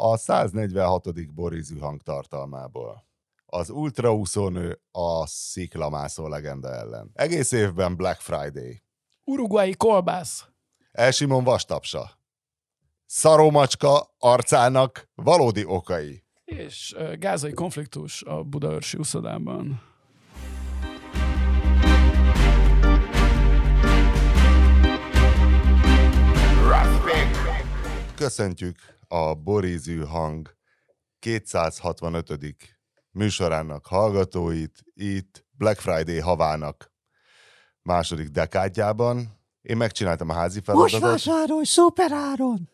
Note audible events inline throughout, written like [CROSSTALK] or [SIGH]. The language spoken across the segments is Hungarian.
a 146. borízű hangtartalmából. Az ultraúszónő a sziklamászó legenda ellen. Egész évben Black Friday. Uruguayi kolbász. Elsimon vastapsa. Szaromacska arcának valódi okai. És gázai konfliktus a Budaörsi úszodában. Köszöntjük a Borízű hang 265. műsorának hallgatóit itt Black Friday havának második dekádjában. Én megcsináltam a házi Most feladatot. vásárolj szuperáron!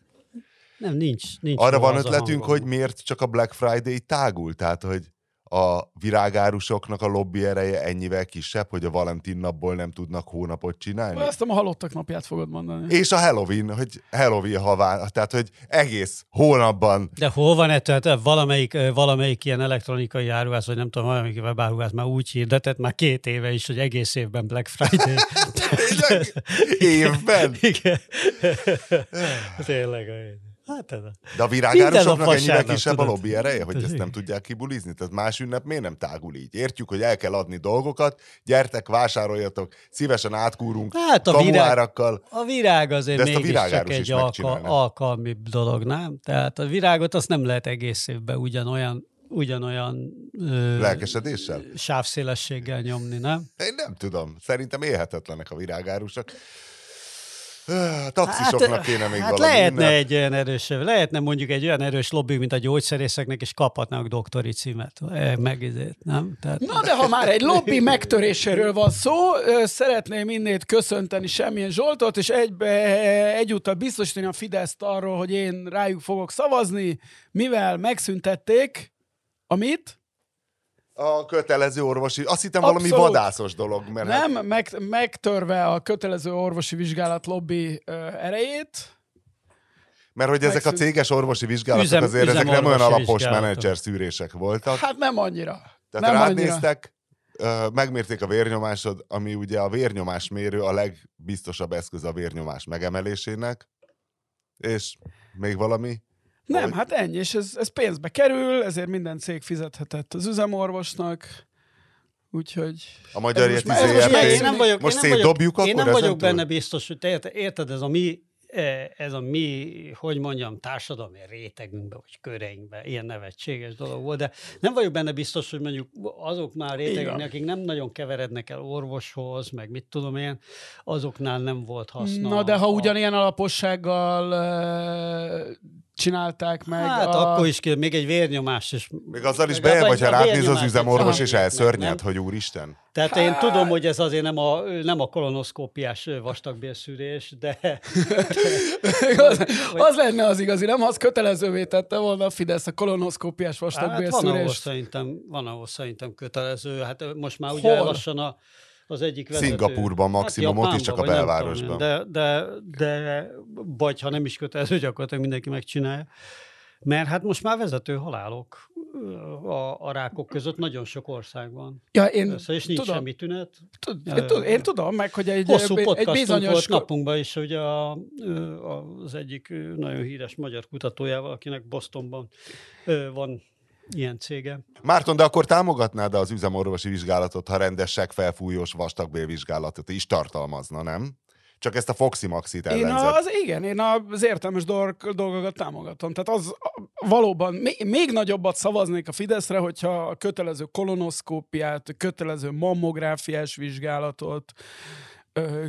Nem, nincs. nincs Arra van ötletünk, hogy miért csak a Black Friday tágul, tehát hogy a virágárusoknak a lobby ereje ennyivel kisebb, hogy a Valentin napból nem tudnak hónapot csinálni. Ezt a halottak napját fogod mondani. És a Halloween, hogy Halloween haván, tehát hogy egész hónapban De hol van ez? Tehát valamelyik, ö, valamelyik ilyen elektronikai áruház, vagy nem tudom, valamelyik webáruház már úgy hirdetett, már két éve is, hogy egész évben Black Friday. [LAUGHS] Tényleg? évben. Igen. [LAUGHS] Tényleg. Hát ez a... De a nap ennyivel kisebb a tudod. lobby ereje, hogy ezt nem tudják kibulizni? Tehát más ünnep miért nem tágul így? Értjük, hogy el kell adni dolgokat, gyertek, vásároljatok, szívesen átkúrunk Hát a virág, a virág azért De a mégis csak egy alka, alkalmi dolog, nem? Tehát a virágot azt nem lehet egész évben ugyanolyan, ugyanolyan ö, Lelkesedéssel? sávszélességgel nyomni, nem? Én nem tudom. Szerintem élhetetlenek a virágárusok. Taxisoknak kéne még hát valami lehetne ünnep. egy olyan erős, lehetne mondjuk egy olyan erős lobby, mint a gyógyszerészeknek, és kaphatnak doktori címet. Eh, Meg ezért, nem? Tehát, Na de ha már egy lobby megtöréséről van szó, szeretném innét köszönteni Semmilyen Zsoltot, és egybe, egyúttal biztosítani a Fideszt arról, hogy én rájuk fogok szavazni, mivel megszüntették, amit? A kötelező orvosi, azt hittem valami Abszolút. vadászos dolog. Mert hát- Nem, meg, megtörve a kötelező orvosi vizsgálat lobby ö, erejét, Mert hogy ezek a céges orvosi vizsgálatok Üzem- azért ezek nem olyan alapos menedzser szűrések voltak. hát nem annyira. Tehát nem rád annyira. néztek, megmérték a vérnyomásod, ami ugye a vérnyomásmérő a legbiztosabb eszköz a vérnyomás megemelésének, és még valami. Nem, hát ennyi, és ez, ez pénzbe kerül, ezért minden cég fizethetett az üzemorvosnak, úgyhogy... A magyar Ez most ez most már- én nem vagyok, Most én nem vagyok, szétdobjuk Én akkor nem vagyok benne biztos, hogy te érted, ez a mi eh, ez a mi, hogy mondjam, társadalmi rétegünkben, vagy köreinkben, ilyen nevetséges dolog volt, de nem vagyok benne biztos, hogy mondjuk azok már rétegek, akik nem nagyon keverednek el orvoshoz, meg mit tudom én, azoknál nem volt haszna. Na, de ha a- ugyanilyen alapossággal uh, csinálták meg Hát a... akkor is kell, még egy vérnyomás is. Még azzal is bejebb, hogyha a rád néz az üzemorvos, és elszörnyed, hogy úristen. Tehát én tudom, hogy ez azért nem a, nem a kolonoszkópiás vastagbélszűrés, de, [LAUGHS] az, az lenne az igazi, nem? Az kötelezővé tette volna a Fidesz a kolonoszkópiás Hát van ahol, szerintem, van ahol szerintem kötelező. Hát most már Hol? ugye lassan a, az egyik vezető. Szingapurban maximum, ott is csak a belvárosban. De, de, de, vagy ha nem is kötelező, gyakorlatilag mindenki megcsinálja. Mert hát most már vezető halálok a, a rákok között nagyon sok országban. Ja, én, Össze, és nincs tudom, semmi tünet. tud, én, ja. én tudom, meg, hogy egy, Hosszú egy bizonyos... volt napunkban is, hogy a, az egyik nagyon híres magyar kutatójával, akinek Bostonban van ilyen cége. Márton, de akkor támogatnád az üzemorvosi vizsgálatot, ha rendes felfújós vastagbélvizsgálatot is tartalmazna, nem? Csak ezt a Foxy Maxit Én ellenzed. az, igen, én az értelmes dolg, dolgokat támogatom. Tehát az valóban még, még nagyobbat szavaznék a Fideszre, hogyha a kötelező kolonoszkópiát, kötelező mammográfiás vizsgálatot,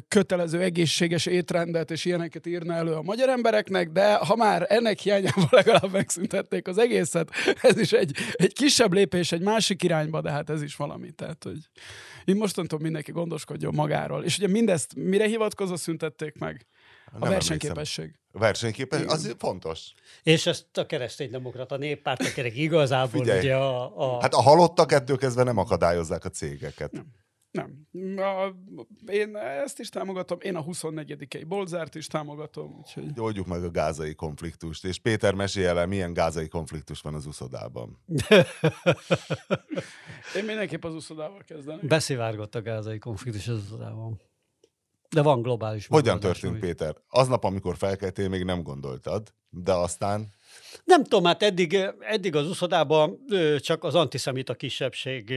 kötelező egészséges étrendet és ilyeneket írna elő a magyar embereknek, de ha már ennek hiányában [LAUGHS] legalább megszüntették az egészet, ez is egy, egy kisebb lépés egy másik irányba, de hát ez is valami. Tehát, hogy én mostantól mindenki gondoskodjon magáról. És ugye mindezt mire hivatkozva szüntették meg? A Nem versenyképesség. A versenyképes, az fontos. És ezt a kereszténydemokrata néppárt, akik igazából Figyelj. ugye a, a Hát a halottak ettől kezdve nem akadályozzák a cégeket. Nem. A, én ezt is támogatom, én a 24 Bolzárt is támogatom, úgyhogy Oldjuk meg a gázai konfliktust. És Péter, mesélj el, milyen gázai konfliktus van az uszodában. én mindenképp az uszodával kezdenek. beszivárgott a gázai konfliktus az utában. De van globális Hogyan történt, ami- Péter? Aznap, amikor felkeltél, még nem gondoltad, de aztán Nem tudom, hát eddig, eddig az uszodában csak az antiszemita kisebbség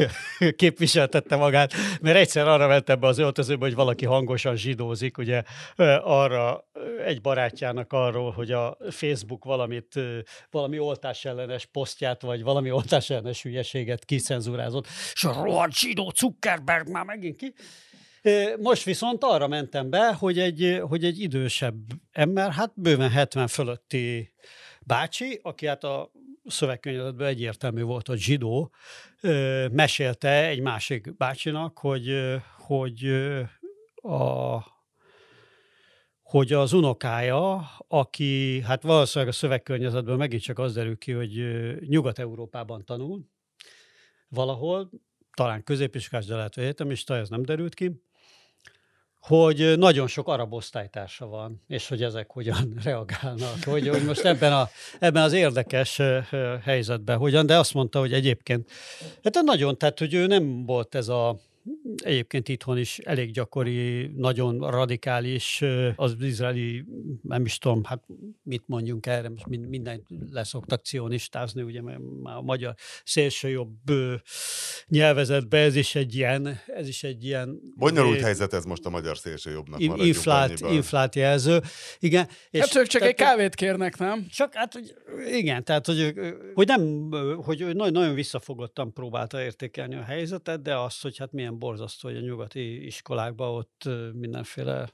[LAUGHS] képviseltette magát, mert egyszer arra vett ebbe az öltözőbe, hogy valaki hangosan zsidózik, ugye arra egy barátjának arról, hogy a Facebook valamit, valami oltás ellenes posztját, vagy valami oltás ellenes hülyeséget kicenzurázott, és a rohadt zsidó Zuckerberg már megint ki. Most viszont arra mentem be, hogy egy, hogy egy idősebb ember, hát bőven 70 fölötti bácsi, aki hát a szövegkönyvezetben egyértelmű volt, hogy zsidó, mesélte egy másik bácsinak, hogy, hogy a hogy az unokája, aki, hát valószínűleg a szövegkörnyezetből megint csak az derül ki, hogy Nyugat-Európában tanul, valahol, talán középiskolás, de lehet, hogy egyetemista, ez nem derült ki, hogy nagyon sok arab osztálytársa van, és hogy ezek hogyan [LAUGHS] reagálnak, hogy, hogy most ebben, a, ebben az érdekes helyzetben hogyan, de azt mondta, hogy egyébként, hát nagyon, tehát hogy ő nem volt ez a Egyébként itthon is elég gyakori, nagyon radikális az izraeli, nem is tudom, hát mit mondjunk erre, most minden leszoktak cionistázni, ugye mert már a magyar szélsőjobb nyelvezetben ez is egy ilyen, ez is egy ilyen... Bonyolult helyzet ez most a magyar szélsőjobbnak. Inflát, inflát jelző. Igen. És hát ők csak tehát, egy kávét kérnek, nem? Csak, hát, hogy, igen, tehát, hogy, hogy nem, hogy nagyon, nagyon visszafogottan próbálta értékelni a helyzetet, de azt, hogy hát milyen borzasztó, hogy a nyugati iskolákban ott mindenféle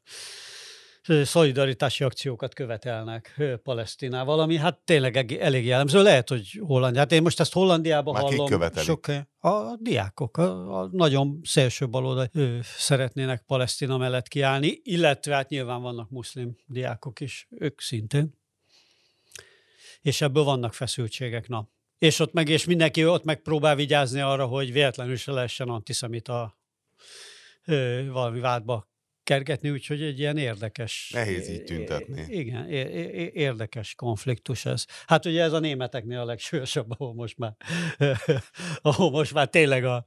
szolidaritási akciókat követelnek Palesztinával, ami hát tényleg elég jellemző. Lehet, hogy Hollandia. Hát én most ezt Hollandiában Már hallom. Sok, a diákok, a, a nagyon szélső baloldal szeretnének Palesztina mellett kiállni, illetve hát nyilván vannak muszlim diákok is, ők szintén. És ebből vannak feszültségek, na. És ott meg, és mindenki ott megpróbál vigyázni arra, hogy véletlenül se lehessen antiszemita valami vádba kergetni, úgyhogy egy ilyen érdekes... Nehéz így tüntetni. Igen, érdekes konfliktus ez. Hát ugye ez a németeknél a legsúlyosabb, ahol most már, [LAUGHS] ahol most már tényleg a,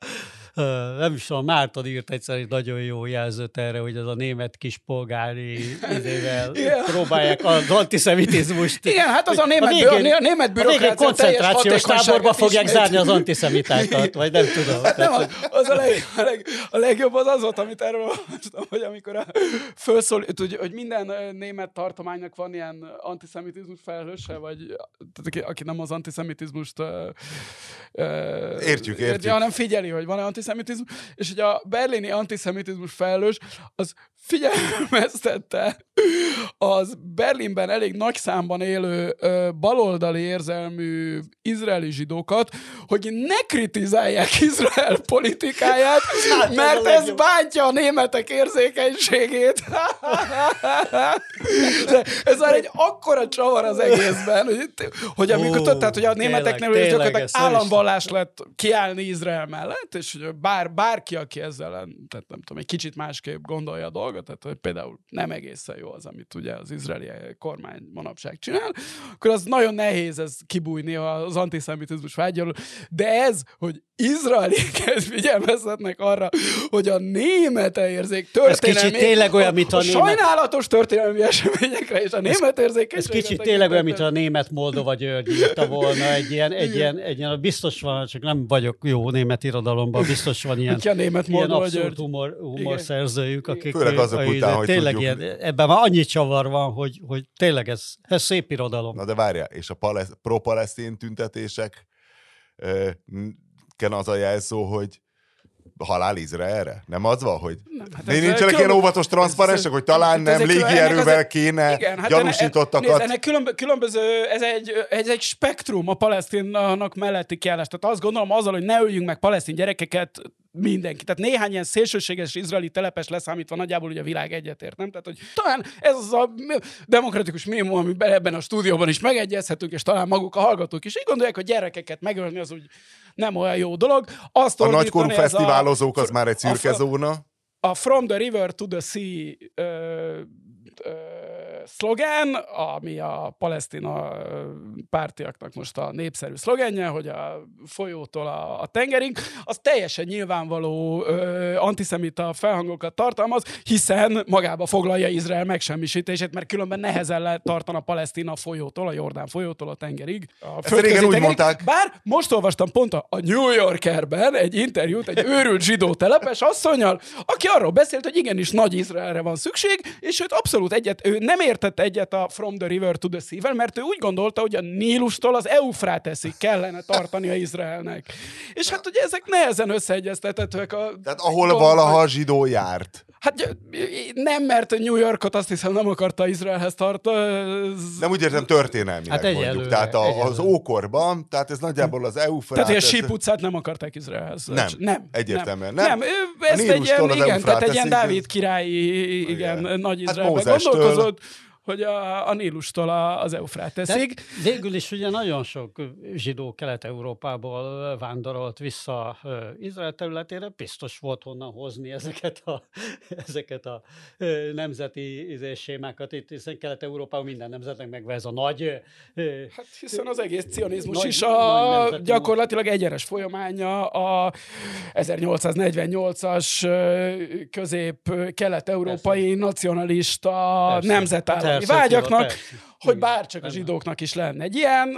nem is tudom, Márton írt egyszer egy nagyon jó jelzőt erre, hogy ez a német kispolgári izével [LAUGHS] próbálják az antiszemitizmust. Igen, hát az a német, a végén, a német bürokrácia a koncentrációs táborba fogják ismét. zárni az antiszemitákat, vagy nem tudom. Hát nem, az a, leg, a, leg, a legjobb az az volt, amit erről olvastam, hogy amikor a felszólít, hogy, hogy minden német tartománynak van ilyen antiszemitizmus felelőse, vagy tehát, aki nem az antiszemitizmust uh, értjük, értjük. hanem figyeli, hogy van-e antiszemitizmus, antiszemitizmus, és hogy a berlini antiszemitizmus felelős, az figyelmeztette. Az Berlinben elég nagy számban élő ö, baloldali érzelmű izraeli zsidókat, hogy ne kritizálják Izrael politikáját, hát, mert ez, ez bántja a németek érzékenységét. De ez már egy akkora csavar az egészben, hogy, hogy amikor, Ó, tehát, hogy a németeknél tényleg, gyakorlatilag államvallás lett kiállni Izrael mellett, és hogy bár, bárki, aki ezzel, tehát nem tudom, egy kicsit másképp gondolja a dolgot, tehát hogy például nem egészen jó az, amit ugye az izraeli kormány manapság csinál, akkor az nagyon nehéz ez kibújni az antiszemitizmus vágyalól, de ez, hogy izraelieket [LAUGHS] figyelmeztetnek arra, hogy a német érzék történelmi... Ez kicsit tényleg olyan, mint a, a német... Sajnálatos történelmi eseményekre, és a német érzék. Ez kicsit tényleg olyan, mint a német Moldova György írta volna, egy ilyen, egy ilyen, egy ilyen, biztos van, csak nem vagyok jó német irodalomban, biztos van ilyen, a német ilyen abszurd humor, humor szerzőjük, akik... Főleg azok a, után, hogy tényleg tudjuk. ilyen, ebben már annyi csavar van, hogy, hogy tényleg ez, ez szép irodalom. Na de várjál, és a palesz, pro-palesztin tüntetések ken az a jelszó, hogy halál Izraelre? Nem az van, hogy nem, hát de nincsenek ilyen óvatos transzparensek, hogy talán nem légierővel kéne igen, hát gyanúsítottakat... Ennek különböző, különböző ez, egy, ez egy spektrum a palesztinnak melletti kiállás. Tehát azt gondolom azzal, hogy ne öljünk meg palesztin gyerekeket, mindenki. Tehát néhány ilyen szélsőséges izraeli telepes leszámítva nagyjából ugye a világ egyetért, nem? Tehát, hogy talán ez az a demokratikus minimum, ami ebben a stúdióban is megegyezhetünk, és talán maguk a hallgatók is így gondolják, hogy gyerekeket megölni az úgy nem olyan jó dolog. Azt a nagykorú fesztiválozók az már egy szürke zóna. A From the River to the Sea ö, ö, szlogán, ami a palesztina pártiaknak most a népszerű szlogenje, hogy a folyótól a, a tengerig, az teljesen nyilvánvaló ö, antiszemita felhangokat tartalmaz, hiszen magába foglalja Izrael megsemmisítését, mert különben nehezen tartani a palesztina folyótól, a Jordán folyótól a tengerig. A Ezt régen úgy mondták. Bár most olvastam pont a, a New Yorkerben egy interjút egy őrült zsidó telepes asszonyal, aki arról beszélt, hogy igenis nagy Izraelre van szükség, és őt abszolút egyet, ő nem értett egyet a From the River to the Sea-vel, mert ő úgy gondolta, hogy a Nílustól az Eufráteszig kellene tartani a Izraelnek. És hát ugye ezek nehezen összeegyeztethetőek a... Tehát ahol valaha zsidó járt. Hát nem, mert New Yorkot azt hiszem nem akarta Izraelhez tartani. Nem úgy értem történelmileg hát mondjuk. Tehát a, az ókorban, tehát ez nagyjából az EU Tehát a Síp utcát nem akarták Izraelhez. Nem, nem egyértelműen nem. Nem, nem ez egy ilyen, igen, tehát egy ilyen Dávid királyi, igen, igen. nagy hát Izraelben hát gondolkozott hogy a, a Nílustól az Eufráteszig. Végül is ugye nagyon sok zsidó Kelet-Európából vándorolt vissza Izrael területére, biztos volt honnan hozni ezeket a, [LAUGHS] ezeket a nemzeti izé, sémákat. Itt, hiszen Kelet-Európában minden nemzetnek megvan ez a nagy... Hát hiszen az egész cionizmus nagy, is a nagy gyakorlatilag egyenes folyamánya a 1848-as közép-kelet-európai nacionalista nemzetállam vágyaknak, persze. hogy bárcsak a zsidóknak is lenne egy ilyen,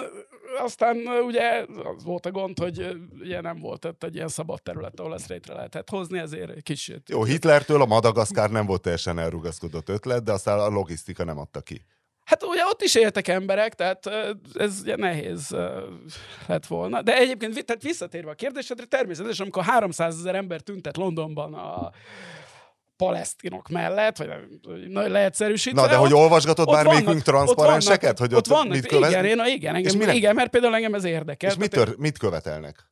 aztán ugye az volt a gond, hogy ugye nem volt ott egy ilyen szabad terület, ahol ezt létre lehetett hozni, ezért kicsit. Jó, Hitlertől a Madagaszkár nem volt teljesen elrugaszkodott ötlet, de aztán a logisztika nem adta ki. Hát ugye ott is éltek emberek, tehát ez ugye nehéz lett volna. De egyébként tehát visszatérve a kérdésedre, természetesen, amikor 300 ezer ember tüntet Londonban a palesztinok mellett, vagy leegyszerűsítve. Na, de hogy olvasgatod bármelyikünk transzparenseket? Hogy ott, ott vannak, mit követ... igen, én, igen, engem, igen, mert például engem ez érdekel. És mit, tör, mit követelnek?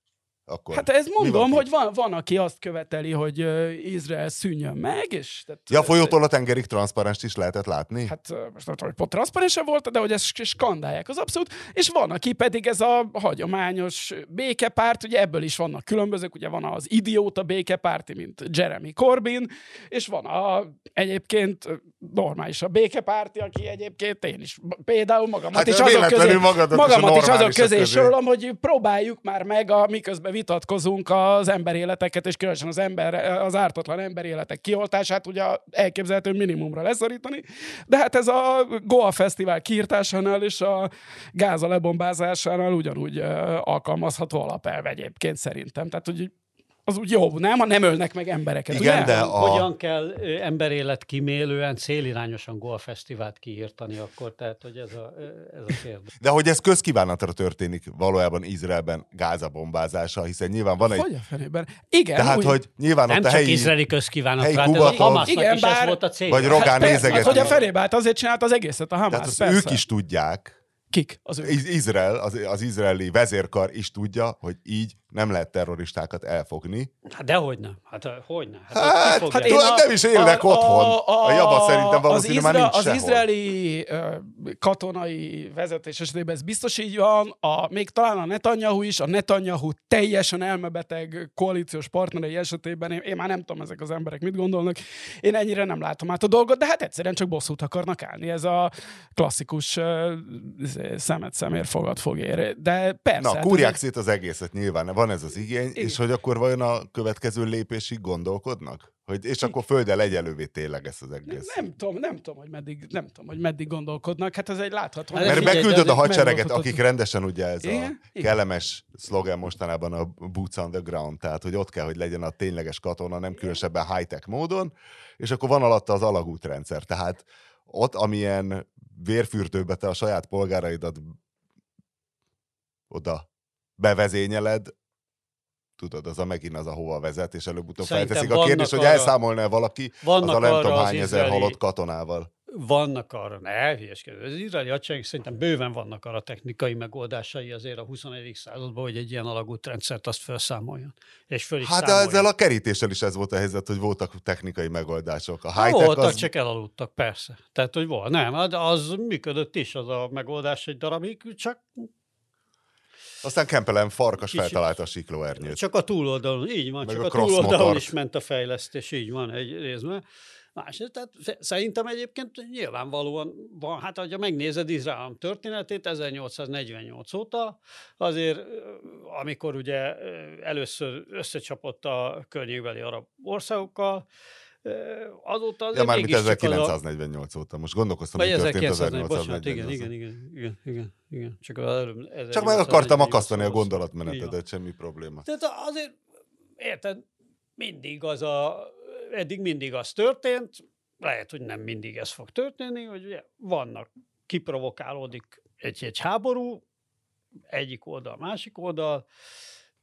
Akkor hát ez mondom, van hogy van, van, aki azt követeli, hogy uh, Izrael szűnjön meg, és... Tehát, ja, folyótól a tengerig transzparenst is lehetett látni? Hát most nem tudom, hogy pont transzparensen volt, de hogy ezt skandálják az abszolút, és van, aki pedig ez a hagyományos békepárt, ugye ebből is vannak különbözők, ugye van az idióta békepárti, mint Jeremy Corbyn, és van a egyébként normális a békepárti, aki egyébként én is például magamat hát is azok közé, magamat is azok közé. sorolom, hogy próbáljuk már meg a miközben vitatkozunk az emberéleteket, és különösen az, ember, az ártatlan emberéletek kioltását ugye elképzelhető minimumra leszorítani. De hát ez a Goa Fesztivál kiirtásánál és a Gáza lebombázásánál ugyanúgy alkalmazható alapelv egyébként szerintem. Tehát, hogy az úgy jó, nem? Ha nem ölnek meg embereket. Igen, ugye? de a... Hogyan kell emberélet kimélően, célirányosan golfesztivált kiírtani akkor? Tehát, hogy ez a, ez a kérdés. De hogy ez közkívánatra történik valójában Izraelben Gáza bombázása, hiszen nyilván van egy... Hogy a fenében? Igen. Tehát, úgy... hogy nyilván nem ott a helyi... Izraeli közkívánatra, hát ez a Hamasnak Igen, is bár... ez volt a cél. Vagy Rogán hát, nézeget. Hát, hogy a fenébe, hát azért csinált az egészet a Hamas, Tehát persze. ők is tudják, Kik? Az Izrael, az, az izraeli vezérkar is tudja, hogy így nem lehet terroristákat elfogni. Hát dehogy nem. Hát hogy nem. Hát, hát, hát én nem is élnek a, otthon. A, a, a Jabba szerintem valószínűleg már nincs Az sehol. izraeli uh, katonai vezetés esetében ez biztos így van. A, még talán a Netanyahu is, a Netanyahu teljesen elmebeteg koalíciós partnerei esetében, én, én már nem tudom ezek az emberek mit gondolnak, én ennyire nem látom át a dolgot, de hát egyszerűen csak bosszút akarnak állni. Ez a klasszikus uh, szemet szemér, fogad fogér. De persze. Na, hát kúrják szét az egészet nyilván, van ez az igény, Igen. és hogy akkor vajon a következő lépésig gondolkodnak? Hogy, és akkor földdel egyelővé tényleg ezt az egész. Nem, nem, tudom, nem tudom, hogy meddig, nem tudom, hogy meddig gondolkodnak. Hát ez egy látható. Hát Mert beküldöd a hadsereget, akik rendesen ugye ez Igen? a kellemes szlogen mostanában a boots on the ground, tehát hogy ott kell, hogy legyen a tényleges katona, nem különösebben high-tech módon, és akkor van alatta az alagútrendszer. Tehát ott, amilyen vérfürdőbe te a saját polgáraidat oda bevezényeled, tudod, az a megint az, ahova vezet, és előbb-utóbb felteszik a kérdés, hogy elszámolna valaki az a nem tudom hány ezer halott katonával. Vannak arra, ne hülyeskedő. Az izraeli hadsereg szerintem bőven vannak arra technikai megoldásai azért a 21. században, hogy egy ilyen alagútrendszert azt felszámoljon. És föl is hát számoljon. ezzel a kerítéssel is ez volt a helyzet, hogy voltak technikai megoldások. A high voltak, az... csak elaludtak, persze. Tehát, hogy volt. Nem, hát az működött is az a megoldás egy darabig, csak aztán Kempelen farkas Kicsit. feltalálta a siklóernyőt. Csak a túloldalon, így van, Meg csak a, a túloldalon is ment a fejlesztés, így van egy részben. Más, tehát szerintem egyébként nyilvánvalóan van, hát ha megnézed Izrael történetét 1848 óta, azért amikor ugye először összecsapott a környékbeli arab országokkal, azóta azért ja, mégis 1948 a... óta. Most gondolkoztam, hogy történt 1848 igen, igen, igen, igen, igen, igen. Csak, az Csak meg akartam akasztani a gondolatmenetedet, semmi probléma. Tehát azért, érted, mindig az a, eddig mindig az történt, lehet, hogy nem mindig ez fog történni, hogy ugye vannak, kiprovokálódik egy, egy háború, egyik oldal, másik oldal,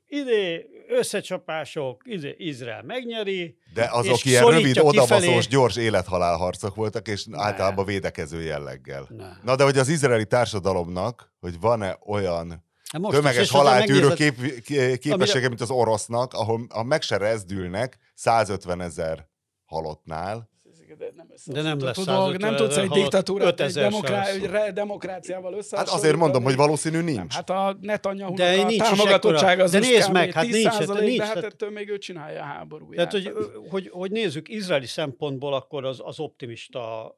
ide összecsapások, ide Izrael megnyeri. De azok ilyen rövid, odabaszós, gyors élethalál harcok voltak, és ne. általában védekező jelleggel. Ne. Na de hogy az izraeli társadalomnak, hogy van-e olyan most tömeges haláltűrő kép, képessége, amire... mint az orosznak, ahol ha meg se rezdülnek 150 ezer halottnál, de nem, de nem lesz tudod, nem tudsz egy diktatúrát egy, demokrá- demokráciával össze. Hát azért mondom, hogy valószínű nincs. Nem, hát a Netanyahu de a nincs támogatottság az de nézd meg, hát nincs, de, nincs, de hát ettől még ő csinálja a háborúját. Tehát, hogy, hogy, hogy nézzük, izraeli szempontból akkor az, az optimista,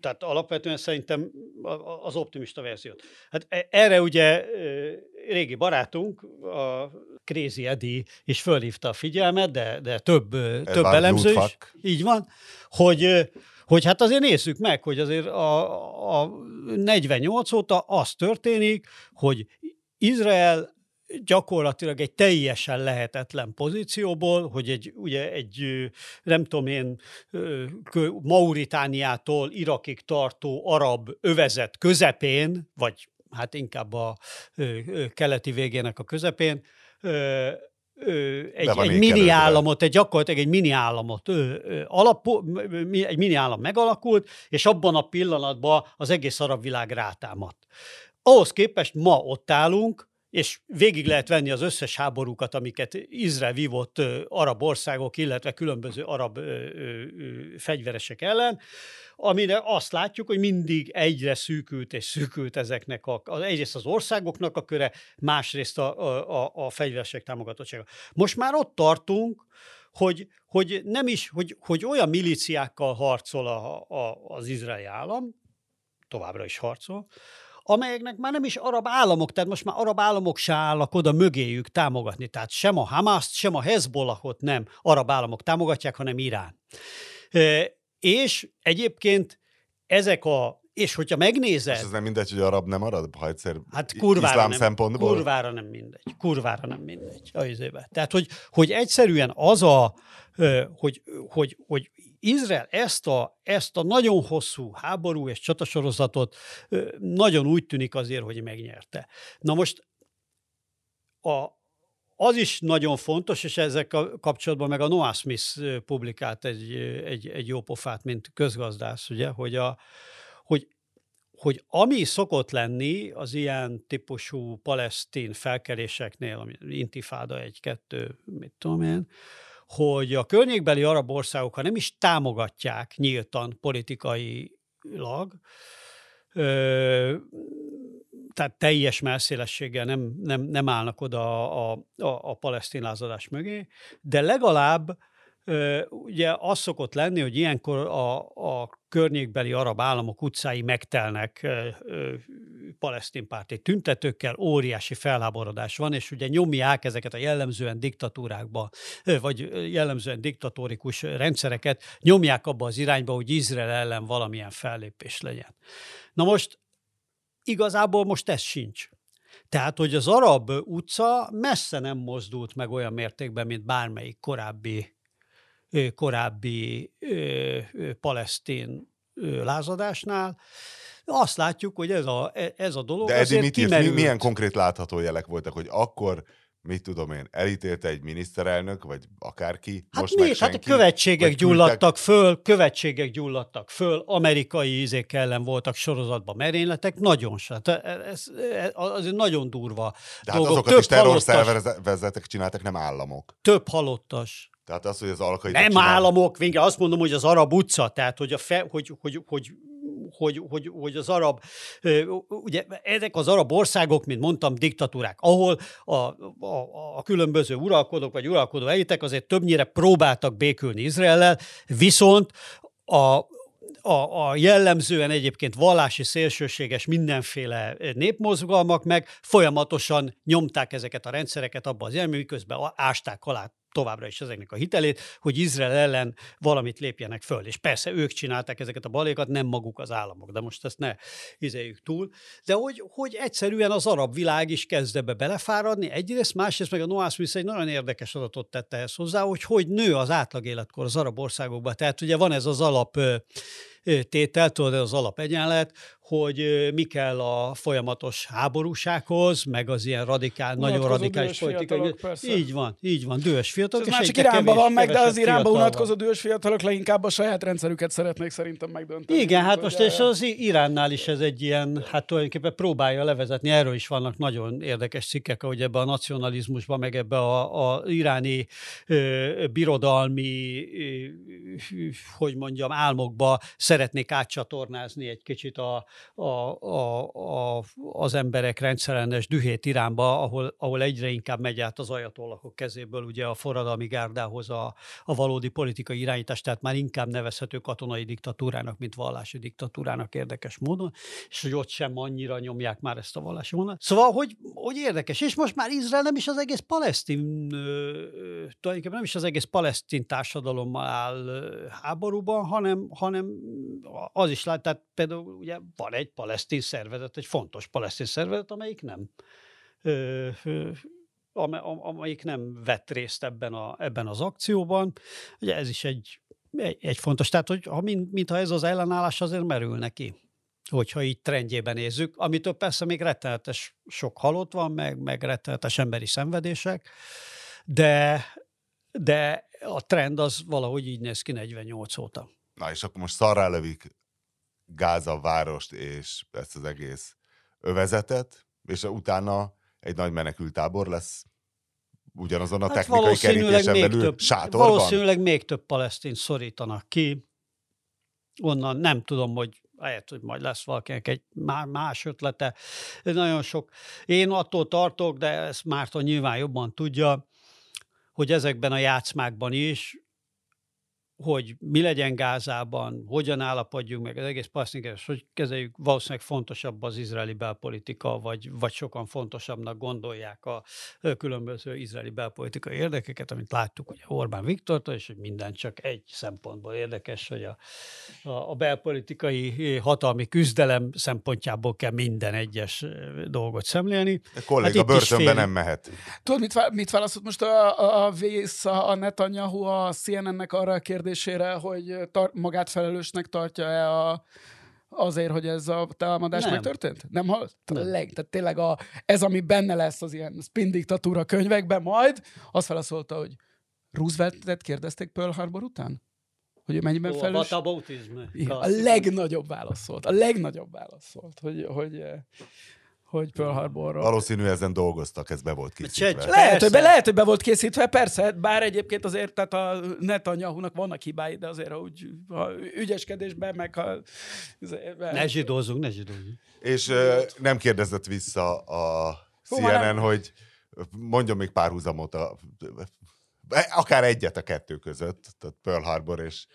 tehát alapvetően szerintem az optimista verziót. Hát e, erre ugye régi barátunk, a Crazy Eddie is fölhívta a figyelmet, de, de több, több elemző is. Így van, hogy, hogy hát azért nézzük meg, hogy azért a, a 48 óta az történik, hogy Izrael gyakorlatilag egy teljesen lehetetlen pozícióból, hogy egy, ugye egy, nem tudom én, Mauritániától Irakig tartó arab övezet közepén, vagy hát inkább a keleti végének a közepén, egy, egy mini államot, egy gyakorlatilag egy mini államot alap, egy mini állam megalakult, és abban a pillanatban az egész arab világ rátámadt. Ahhoz képest ma ott állunk, és végig lehet venni az összes háborúkat, amiket Izrael vívott arab országok, illetve különböző arab fegyveresek ellen, amire azt látjuk, hogy mindig egyre szűkült és szűkült ezeknek a, az, egyrészt az országoknak a köre, másrészt a, a, a fegyveresek támogatottsága. Most már ott tartunk, hogy, hogy nem is, hogy, hogy olyan milíciákkal harcol a, a, az izraeli állam, továbbra is harcol, amelyeknek már nem is arab államok, tehát most már arab államok se állnak oda mögéjük támogatni. Tehát sem a Hamaszt, sem a Hezbollahot nem arab államok támogatják, hanem Irán. És egyébként ezek a és hogyha megnézed... És ez nem mindegy, hogy arab nem arab, ha egyszer hát kurvára iszlám nem, szempontból? Kurvára nem mindegy. Kurvára nem mindegy. A Tehát, hogy, hogy egyszerűen az a, hogy, hogy, hogy Izrael ezt a, ezt a nagyon hosszú háború és csatasorozatot nagyon úgy tűnik azért, hogy megnyerte. Na most a, az is nagyon fontos, és ezek a kapcsolatban meg a Noah Smith publikált egy, egy, egy jó pofát, mint közgazdász, ugye, hogy, a, hogy, hogy ami szokott lenni az ilyen típusú palesztin felkeléseknél, ami intifáda egy-kettő, mit tudom én, hogy a környékbeli arab országok, ha nem is támogatják nyíltan politikailag, ö, tehát teljes melszélességgel nem, nem, nem állnak oda a, a, a palesztin lázadás mögé, de legalább Ugye az szokott lenni, hogy ilyenkor a, a környékbeli arab államok utcái megtelnek palesztin párti tüntetőkkel, óriási felháborodás van, és ugye nyomják ezeket a jellemzően diktatúrákba, vagy jellemzően diktatórikus rendszereket, nyomják abba az irányba, hogy Izrael ellen valamilyen fellépés legyen. Na most igazából most ez sincs. Tehát, hogy az arab utca messze nem mozdult meg olyan mértékben, mint bármelyik korábbi korábbi palesztin lázadásnál, azt látjuk, hogy ez a, e, ez a dolog De Edi, mit írt, milyen konkrét látható jelek voltak, hogy akkor mit tudom én, elítélte egy miniszterelnök, vagy akárki, hát most mi? meg senki, Hát követségek gyulladtak küldtek... föl, követségek gyulladtak föl, amerikai ízék ellen voltak sorozatban merényletek, nagyon se. Hát ez, ez, az nagyon durva De hát dolgok. azokat Több is terrorszervezetek csináltak, nem államok. Több halottas. Tehát az, hogy az alkai. Nem csinál... államok, végre azt mondom, hogy az arab utca, tehát hogy, a fe, hogy, hogy, hogy hogy, hogy, hogy az arab, ugye ezek az arab országok, mint mondtam, diktatúrák, ahol a, a, a különböző uralkodók vagy uralkodó elitek azért többnyire próbáltak békülni Izraellel, viszont a, a, a jellemzően egyébként vallási szélsőséges mindenféle népmozgalmak meg folyamatosan nyomták ezeket a rendszereket abba az elmű, miközben ásták alá továbbra is ezeknek a hitelét, hogy Izrael ellen valamit lépjenek föl. És persze ők csinálták ezeket a balékat, nem maguk az államok, de most ezt ne hizeljük túl. De hogy, hogy egyszerűen az arab világ is kezd ebbe belefáradni, egyrészt, másrészt meg a Noah Smith egy nagyon érdekes adatot tette ehhez hozzá, hogy hogy nő az átlag életkor az arab országokban. Tehát ugye van ez az alap tétel, tudod, az alapegyenlet, hogy mi kell a folyamatos háborúsághoz, meg az ilyen radikál, nagyon radikális politikai. Így van, így van, dühös fiatalok. Ez már csak Iránban van meg, de az Iránban unatkozó dühös fiatalok leginkább a saját rendszerüket szeretnék szerintem megdönteni. Igen, hát most és az Iránnál is ez egy ilyen, hát tulajdonképpen próbálja levezetni, erről is vannak nagyon érdekes cikkek, hogy ebbe a nacionalizmusba, meg ebbe a, a iráni ö, birodalmi, ö, hogy mondjam, álmokba szeretnék átcsatornázni egy kicsit a, a, a, a, az emberek rendszerellenes dühét Iránba, ahol, ahol egyre inkább megy át az ajatollakok kezéből ugye a forradalmi gárdához a, a valódi politikai irányítás, tehát már inkább nevezhető katonai diktatúrának, mint vallási diktatúrának érdekes módon, és hogy ott sem annyira nyomják már ezt a vallási vonalat. Szóval, hogy, hogy érdekes, és most már Izrael nem is az egész palesztin, tulajdonképpen nem is az egész palesztin társadalommal áll háborúban, hanem, hanem az is lát, tehát például ugye van egy palesztin szervezet, egy fontos palesztin szervezet, amelyik nem ö, amelyik nem vett részt ebben, a, ebben az akcióban. Ugye ez is egy, egy, egy fontos, tehát hogy ha mint, mintha ez az ellenállás azért merül neki hogyha így trendjében nézzük, amitől persze még rettenetes sok halott van, meg, meg rettenetes emberi szenvedések, de, de a trend az valahogy így néz ki 48 óta. Na és akkor most szarrá lövik Gáza várost és ezt az egész övezetet, és utána egy nagy menekültábor lesz ugyanazon a hát technikai kerítésen belül több, sátorban. Valószínűleg még több palesztin szorítanak ki. Onnan nem tudom, hogy lehet, hogy majd lesz valakinek egy más ötlete. Nagyon sok. Én attól tartok, de ezt Márton nyilván jobban tudja, hogy ezekben a játszmákban is hogy mi legyen Gázában, hogyan állapodjunk meg az egész palesztinkeres, hogy kezeljük, valószínűleg fontosabb az izraeli belpolitika, vagy, vagy sokan fontosabbnak gondolják a különböző izraeli belpolitikai érdekeket, amit láttuk ugye Orbán Viktortól, és hogy minden csak egy szempontból érdekes, hogy a, a, a belpolitikai hatalmi küzdelem szempontjából kell minden egyes dolgot szemlélni. A kolléga hát börtönbe fél... nem mehet. Tudod, mit, mit válaszolt most a, a, a vész, a Netanyahu a CNN-nek arra a kérdés, kérdésére, hogy tar- magát felelősnek tartja-e a, azért, hogy ez a támadás nem. megtörtént? Nem hallott? Nem. Leg, tehát tényleg a, ez, ami benne lesz az ilyen spin diktatúra könyvekben majd, azt feleszolta, hogy Rooseveltet kérdezték Pearl Harbor után? Hogy mennyiben Ó, felelős? A, a legnagyobb válasz volt. A legnagyobb válasz volt, hogy, hogy hogy Pearl Harborról. Valószínű ezen dolgoztak, ez be volt készítve. Lehet, hogy be, lehet, hogy be volt készítve, persze, bár egyébként azért tehát a Netanyahu-nak vannak hibái, de azért úgy a ügyeskedésben, meg ha... Ne zsidózzunk, ne zsidózzunk. És uh, nem kérdezett vissza a CNN, hogy mondjon még párhuzamot a, akár egyet a kettő között, tehát Pearl Harbor és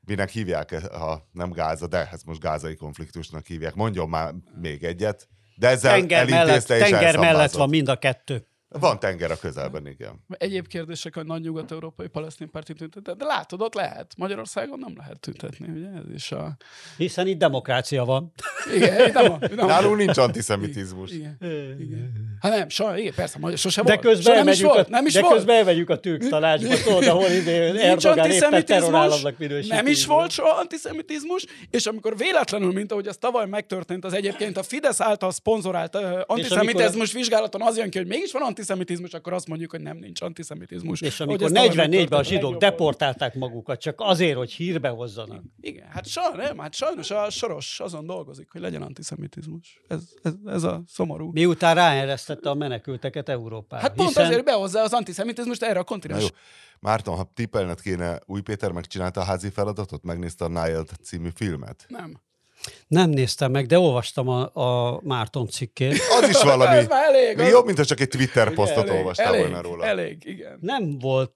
minek hívják, ha nem Gáza, de ezt most gázai konfliktusnak hívják. Mondjon már még egyet. De ezzel tenger mellett, tenger mellett van mind a kettő. Van tenger a közelben, igen. Egyéb kérdések, hogy nagy nyugat-európai palesztin párti tüntetett, de látod, ott lehet. Magyarországon nem lehet tüntetni, ugye? Ez is a... Hiszen itt demokrácia van. Igen, itt nem, nem Nálunk nincs antiszemitizmus. Igen. igen. Hát nem, soha, igen, persze, sose de volt. Közben nem is volt. Nem is de volt. közben elvegyük a tűk tanácsba, tudod, ahol éppen terrorállamnak minősíti. Nem is volt soha antiszemitizmus, és amikor véletlenül, mint ahogy ez tavaly megtörtént, az egyébként a Fidesz által szponzorált uh, antiszemitizmus vizsgálaton az jön ki, hogy mégis van antiszemitizmus, akkor azt mondjuk, hogy nem nincs antiszemitizmus. És amikor 44-ben a zsidók deportálták magukat, csak azért, hogy hírbe hozzanak. Igen, hát sajnos, nem, hát sajnos a Soros azon dolgozik, hogy legyen antiszemitizmus. Ez, ez, ez a szomorú. Miután ráeresztette a menekülteket Európára. Hát pont hiszen... azért behozza az antiszemitizmust erre a kontinens. Márton, ha tippelned kéne, Új Péter megcsinálta a házi feladatot, megnézte a Nile című filmet? Nem. Nem néztem meg, de olvastam a, a Márton cikkét. Az is valami. [LAUGHS] Ez már elég. Az... Jobb, mint ha csak egy Twitter posztot elég, olvastál elég, volna róla. Elég, igen. Nem volt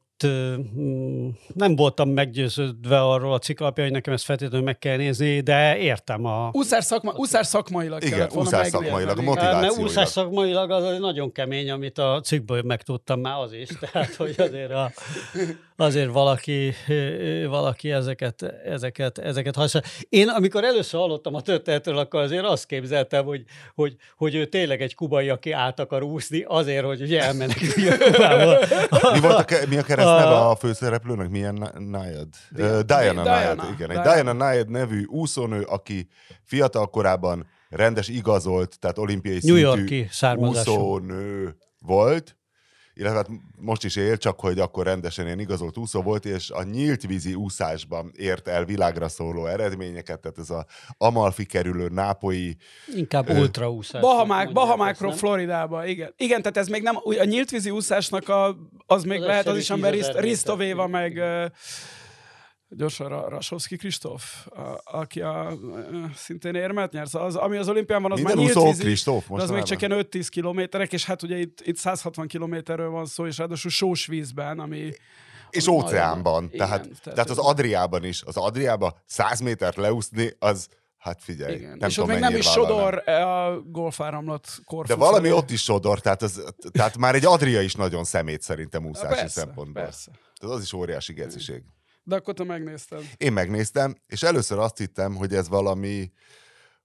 nem voltam meggyőződve arról a cikk alapján, hogy nekem ezt feltétlenül meg kell nézni, de értem a... Úszás, szakma, úszás szakmailag Igen, úszás szakmailag, motivációilag. Úszás szakmailag az nagyon kemény, amit a cikkből megtudtam már az is, tehát hogy azért, a, azért valaki, valaki ezeket, ezeket, ezeket használ. Én amikor először hallottam a történetről, akkor azért azt képzeltem, hogy, hogy, hogy ő tényleg egy kubai, aki át akar úszni, azért, hogy ugye elmeneküljön Kubából. Mi volt a, mi a kereszt neve a főszereplőnek? Milyen Nayad? Diana, Nayad, igen. Egy Diana Nayad nevű úszónő, aki fiatal korában rendes igazolt, tehát olimpiai New szintű úszónő volt, illetve hát most is él, csak hogy akkor rendesen ilyen igazolt úszó volt, és a nyílt vízi úszásban ért el világra szóló eredményeket, tehát ez a Amalfi kerülő nápoi... Inkább ö, ultraúszás. Bahamák, Bahamákról Floridába, igen. Igen, tehát ez még nem, a nyílt vízi úszásnak a, az még az lehet, az is, amiben Ristovéva meg gyorsan Rasovski Kristóf, a, aki a, szintén érmet nyert. Az, ami az olimpián van, az Minden már nyílt Kristóf most az még csak ilyen 5-10 kilométerek, és hát ugye itt, itt 160 kilométerről van szó, és ráadásul sós vízben, ami és ami óceánban. Nagyon, tehát, igen, tehát, tehát az Adriában is. Az Adriában 100 métert leúszni, az Hát figyelj, Igen. nem és tudom, ott még nem is sodor nem. a golfáramlat korfusz. De valami ott is sodor, tehát, az, tehát már egy Adria is nagyon szemét szerintem úszási persze, szempontból. Persze. Tehát az is óriási geciség. De akkor te megnézted. Én megnéztem, és először azt hittem, hogy ez valami,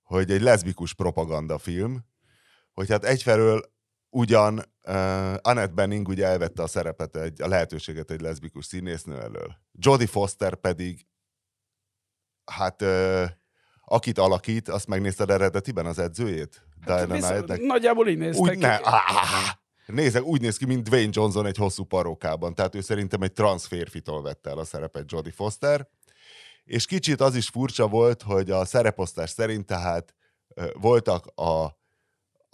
hogy egy leszbikus propagandafilm, hogy hát egyfelől ugyan uh, Annette Benning ugye elvette a szerepet, egy, a lehetőséget egy leszbikus színésznő elől. Jodie Foster pedig, hát uh, akit alakít, azt megnézted eredetiben az edzőjét? Hát viszont, nagyjából így néztek. Úgy ne, ah, Nézek, úgy néz ki, mint Dwayne Johnson egy hosszú parókában, tehát ő szerintem egy transz férfitól vette el a szerepet Jodie Foster. És kicsit az is furcsa volt, hogy a szereposztás szerint tehát voltak a,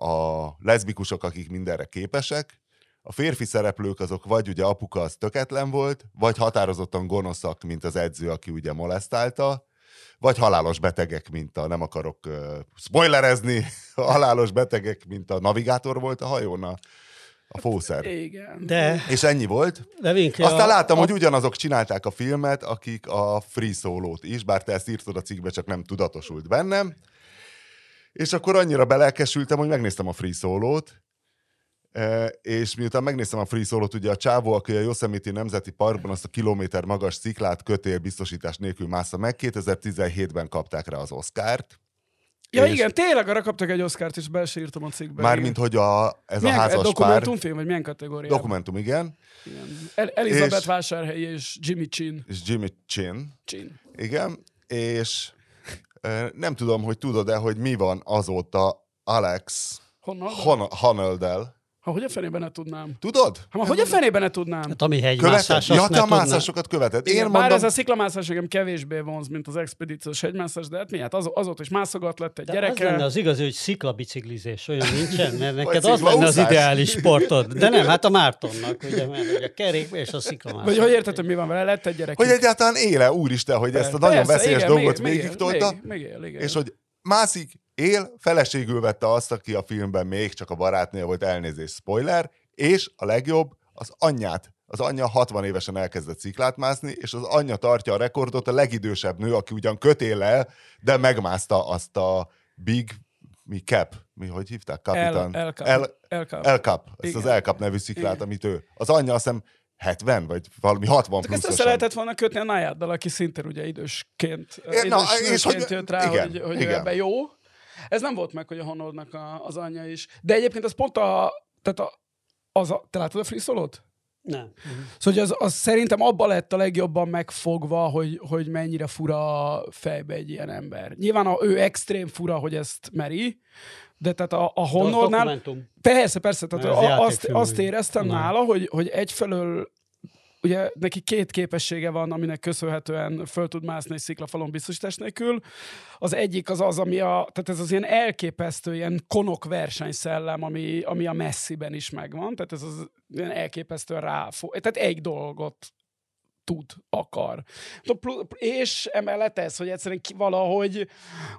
a leszbikusok, akik mindenre képesek, a férfi szereplők azok vagy ugye apuka az töketlen volt, vagy határozottan gonoszak, mint az edző, aki ugye molesztálta, vagy halálos betegek, mint a, nem akarok uh, spoilerezni, [LAUGHS] halálos betegek, mint a navigátor volt a hajón, a a fószer. Igen. De, és ennyi volt. De Aztán a, láttam, a... hogy ugyanazok csinálták a filmet, akik a free solo is, bár te ezt írtad a cikkbe, csak nem tudatosult bennem. És akkor annyira belelkesültem, hogy megnéztem a free solo-t, e, és miután megnéztem a free solo ugye a csávó, aki a Yosemite Nemzeti Parkban azt a kilométer magas sziklát kötél biztosítás nélkül mássza meg, 2017-ben kapták rá az Oscárt, Ja és igen, tényleg arra kaptak egy Oscárt, és be írtam a cikkbe. Mármint, hogy a, ez milyen, a házas Dokumentumfilm, vagy milyen kategória? Dokumentum, igen. igen. El- Elizabeth és, Vásárhelyi és Jimmy Chin. És Jimmy Chin. Chin. Igen, és nem tudom, hogy tudod-e, hogy mi van azóta Alex Honnoldel. Ha hogy a fenében ne tudnám? Tudod? Ha hogy a fenében ne tudnám? Hát ami hegymászás, Ja, te a mászásokat követed. Én Igen, mondom... Bár ez a sziklamászás nekem kevésbé vonz, mint az expedíciós hegymászás, de hát mi? Hát az, azóta is mászogat lett egy de gyereke. Az lenne az igazi, hogy sziklabiciklizés, olyan nincsen, mert neked az lenne az ideális sportod. De nem, hát a Mártonnak, ugye, mert a kerék és a sziklamászás. Vagy hogy érted, hogy mi van vele? Lett egy gyerek. Hogy egyáltalán éle, úristen, hogy ezt a nagyon veszélyes dolgot végig tolta, és hogy mászik, él, feleségül vette azt, aki a filmben még csak a barátnél volt, elnézés, spoiler, és a legjobb, az anyját. Az anyja 60 évesen elkezdett sziklát mászni, és az anyja tartja a rekordot, a legidősebb nő, aki ugyan kötéllel, de megmászta azt a Big mi cap, mi hogy hívták? Kapitan. El, el, el, cap. Ezt az El cap nevű sziklát, Igen. amit ő. Az anyja azt hiszem 70, vagy valami 60 plusz. Ezt össze lehetett volna kötni a Nájáddal, aki szintén ugye idősként, é, na, és hogy, jött rá, igen, hogy, hogy igen. ebben jó. Ez nem volt meg, hogy a Honoldnak a, az anyja is. De egyébként az pont a... Tehát a, az a, te látod a free solo-t? Nem. Uh-huh. Szóval az, az szerintem abba lett a legjobban megfogva, hogy, hogy mennyire fura fejbe egy ilyen ember. Nyilván a, ő extrém fura, hogy ezt meri, de tehát a, a Honoldnál... Persze, persze, tehát a, azt, azt éreztem Nem. nála, hogy, hogy egyfelől ugye neki két képessége van, aminek köszönhetően föl tud mászni egy sziklafalon biztosítás nélkül. Az egyik az az, ami a, tehát ez az ilyen elképesztő, ilyen konok versenyszellem, ami, ami a messziben is megvan, tehát ez az ilyen elképesztően ráfog, tehát egy dolgot tud, akar. És emellett ez, hogy egyszerűen valahogy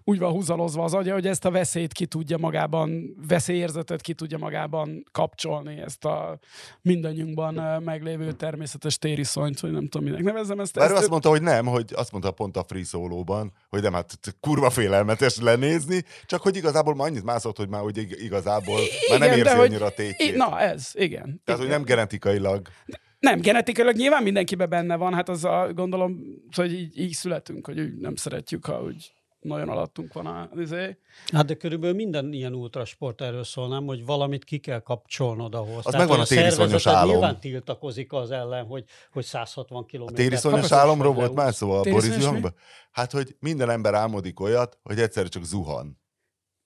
úgy van húzalozva az agya, hogy ezt a veszélyt ki tudja magában, veszélyérzetet ki tudja magában kapcsolni, ezt a mindannyiunkban meglévő természetes tériszonyt, hogy nem tudom, minek nevezem ezt. Ezt azt mondta, hogy nem, hogy azt mondta pont a free szólóban, hogy nem, hát kurva félelmetes lenézni, csak hogy igazából már annyit mászott, hogy már hogy igazából igen, már nem érzi annyira a tétjét. Na, ez, igen. Tehát, igen. hogy nem genetikailag. De, nem, genetikailag nyilván mindenkiben benne van, hát az a, gondolom, hogy így, így születünk, hogy úgy nem szeretjük, ha úgy nagyon alattunk van az izé. Hát de körülbelül minden ilyen ultrasport erről szól, nem, hogy valamit ki kell kapcsolnod ahhoz. Az Tehát, megvan a tériszonyos álom. Nyilván tiltakozik az ellen, hogy, hogy 160 km. A tériszonyos álomról volt már szó a Boris Youngban? Hát, hogy minden ember álmodik olyat, hogy egyszer csak zuhan.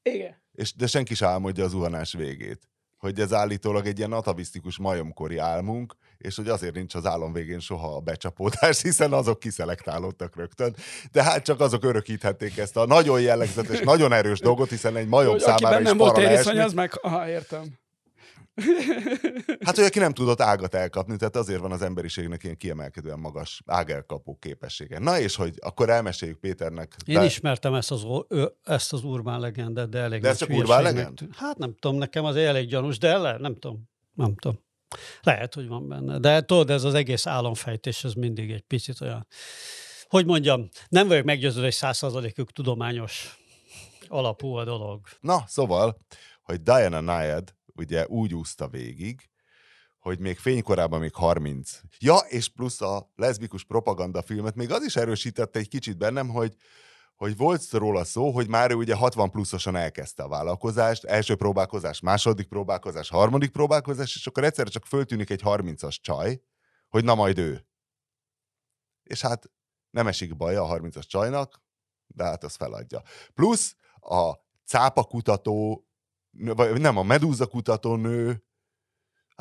Igen. És, de senki sem álmodja a zuhanás végét hogy ez állítólag egy ilyen atavisztikus majomkori álmunk, és hogy azért nincs az álom végén soha a becsapódás, [LAUGHS] hiszen azok kiszelektálódtak rögtön. De hát csak azok örökíthették ezt a nagyon jellegzetes, [LAUGHS] nagyon erős dolgot, hiszen egy majom hogy számára is para volt az meg... Aha, értem. Hát, hogy aki nem tudott ágat elkapni, tehát azért van az emberiségnek ilyen kiemelkedően magas ágelkapó képessége. Na és hogy akkor elmeséljük Péternek. Én de... ismertem ezt az, ezt az urbán legendet, de elég De ez csak urbán legend? Hát nem tudom, nekem az elég gyanús, de le, nem tudom, nem tudom. Lehet, hogy van benne. De tudod, ez az egész álomfejtés, ez mindig egy picit olyan, hogy mondjam, nem vagyok meggyőződve, hogy százszerzalékük tudományos alapú a dolog. Na, szóval, hogy Diana Nyad ugye úgy úszta végig, hogy még fénykorában még 30. Ja, és plusz a leszbikus propaganda filmet, még az is erősítette egy kicsit bennem, hogy, hogy volt róla szó, hogy már ő ugye 60 pluszosan elkezdte a vállalkozást, első próbálkozás, második próbálkozás, harmadik próbálkozás, és akkor egyszerre csak föltűnik egy 30-as csaj, hogy na majd ő. És hát nem esik baj a 30-as csajnak, de hát az feladja. Plusz a cápakutató vagy nem, a Medúza kutatónő,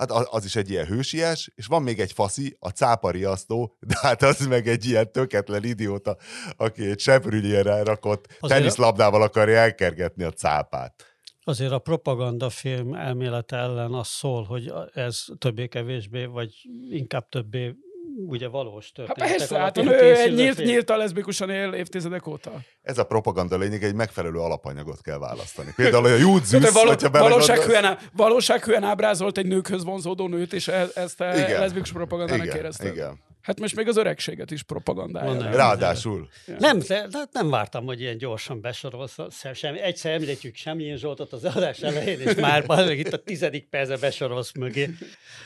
hát az is egy ilyen hősies, és van még egy faszi, a cápariasztó, de hát az meg egy ilyen töketlen idióta, aki egy seprügyére rakott teniszlabdával akarja elkergetni a cápát. Azért a propagandafilm elmélet ellen az szól, hogy ez többé-kevésbé, vagy inkább többé ugye valós történetek. Hát persze, hát a nő nyílt, nyíltan leszbikusan él évtizedek óta. Ez a propaganda lényeg, egy megfelelő alapanyagot kell választani. Például a Júdzusz, való, hogyha valósághűen, valósághűen ábrázolt egy nőkhöz vonzódó nőt, és ezt a leszbikus propagandának érezte. Igen. Hát most még az öregséget is propagandálja. Ráadásul. Ja. Nem, de, de nem vártam, hogy ilyen gyorsan besorolsz. Sem, egyszer említjük semmilyen Zsoltot az adás elején, és már itt a tizedik percben besorolsz mögé.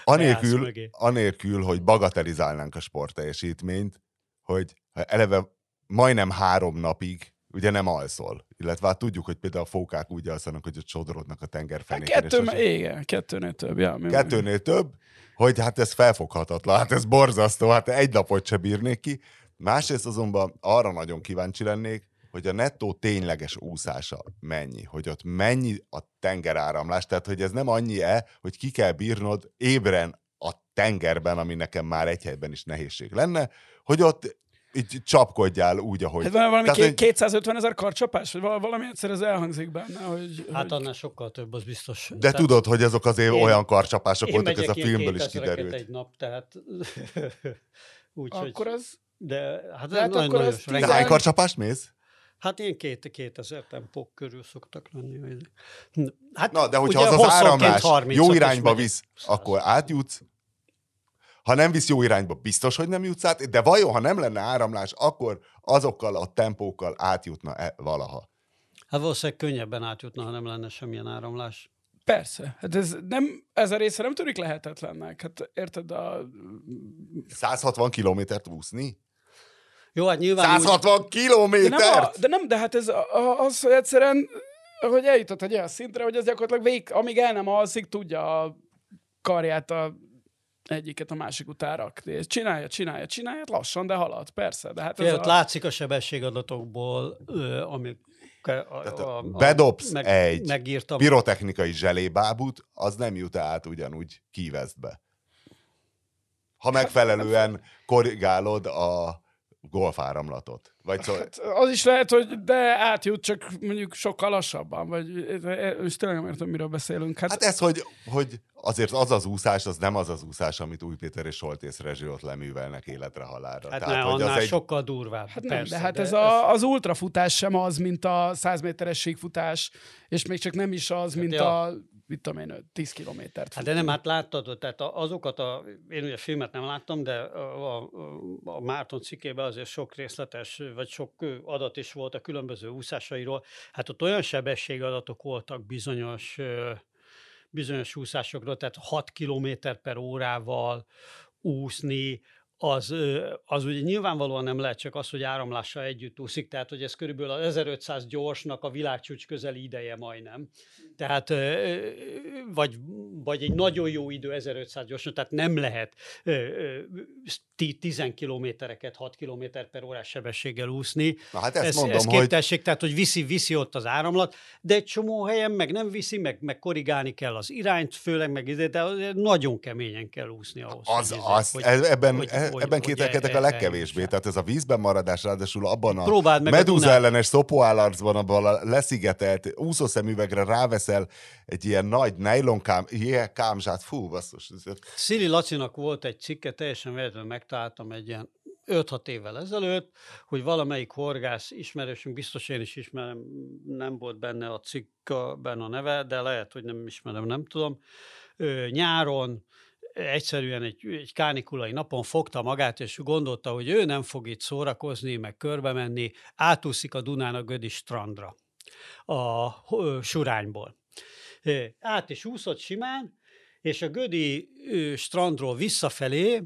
Anélkül, mögé. anélkül, hogy bagatelizálnánk a sportteljesítményt, hogy eleve majdnem három napig ugye nem alszol. Illetve hát tudjuk, hogy például a fókák úgy alszanak, hogy ott sodorodnak a tengerfenéken. Hát kettő, igen, kettőnél több. Ja, kettőnél több, hogy hát ez felfoghatatlan, hát ez borzasztó, hát egy napot se bírnék ki. Másrészt azonban arra nagyon kíváncsi lennék, hogy a nettó tényleges úszása mennyi, hogy ott mennyi a tengeráramlás, tehát hogy ez nem annyi-e, hogy ki kell bírnod ébren a tengerben, ami nekem már egy helyben is nehézség lenne, hogy ott így csapkodjál úgy, ahogy... Hát valami Tehát, ké- 250 ezer karcsapás? Vagy valami egyszer ez elhangzik benne, hogy... Hát annál sokkal több, az biztos. De tehát tudod, hogy azok azért én, olyan karcsapások voltak, ez a filmből is kiderült. egy nap, tehát... [LAUGHS] úgy, akkor az... De hát, de hát akkor az De hány karcsapást mész? Hát én két, 2000 tempók körül szoktak lenni. Hát, Na, de hogyha az az áramlás jó irányba visz, akkor átjutsz, ha nem visz jó irányba, biztos, hogy nem jutsz át, de vajon, ha nem lenne áramlás, akkor azokkal a tempókkal átjutna-e valaha? Hát valószínűleg könnyebben átjutna, ha nem lenne semmilyen áramlás. Persze. Hát ez, nem, ez a része nem törik lehetetlennek. Hát érted a... 160 kilométert úszni? Jó, hát nyilván... 160 úgy... kilométert? De nem, de nem, de hát ez az, hogy egyszerűen hogy eljutott egy olyan szintre, hogy ez gyakorlatilag vég, amíg el nem alszik, tudja a karját a egyiket a másik után rakni. Csinálja, csinálja, csinálja, lassan, de halad, persze. De hát ez a... látszik a sebességadatokból, amik a, a, a, bedobsz meg, egy megírtam. pirotechnikai zselébábút, az nem jut át ugyanúgy kívesztbe. Ha megfelelően korrigálod a golfáramlatot. Vagy szó... hát, az is lehet, hogy de átjut, csak mondjuk sokkal lassabban, vagy és tényleg nem értem, miről beszélünk. Hát, hát ez, hogy, hogy azért az az úszás, az nem az az úszás, amit Új Péter és Soltész Rezső ott leművelnek életre halálra. Hát Tehát, ne, hogy annál az egy... sokkal durvább. Hát persze, nem, de hát ez, de a, az ultrafutás sem az, mint a 100 méteres síkfutás, és még csak nem is az, hát mint ja. a mit tudom én, 10 kilométert. Hát de nem, hát láttad, tehát azokat a, én ugye filmet nem láttam, de a, a, a Márton cikkében azért sok részletes, vagy sok adat is volt a különböző úszásairól. Hát ott olyan sebességadatok voltak bizonyos bizonyos úszásokról, tehát 6 km per órával úszni, az, az ugye nyilvánvalóan nem lehet csak az, hogy áramlással együtt úszik, tehát hogy ez körülbelül az 1500 gyorsnak a világcsúcs közeli ideje majdnem. Tehát, vagy, vagy egy nagyon jó idő 1500 gyorsnak, tehát nem lehet 10 kilométereket 6 km per órás sebességgel úszni. Na hát ezt ez, mondom, ez képtesség, hogy... tehát hogy viszi, viszi ott az áramlat, de egy csomó helyen meg nem viszi, meg, meg korrigálni kell az irányt, főleg meg ide, de nagyon keményen kell úszni ahhoz. Az, hogy, az, hogy, ebben, hogy, ebben kételkedek a legkevésbé. El, tehát ez a vízben maradás, ráadásul abban a medúza ellenes szopóállarcban, abban a leszigetelt úszószemüvegre ráveszel egy ilyen nagy nejlonkám, ilyen kámzsát, fú, basszus. Szili Lacinak volt egy cikke, teljesen véletlenül megtaláltam egy ilyen 5-6 évvel ezelőtt, hogy valamelyik horgász ismerősünk, biztos én is ismerem, nem volt benne a cikkben a neve, de lehet, hogy nem ismerem, nem tudom. Nyáron egyszerűen egy, egy kánikulai napon fogta magát, és gondolta, hogy ő nem fog itt szórakozni, meg körbe menni, átúszik a Dunán a Gödi strandra a surányból. Át is úszott simán, és a Gödi strandról visszafelé,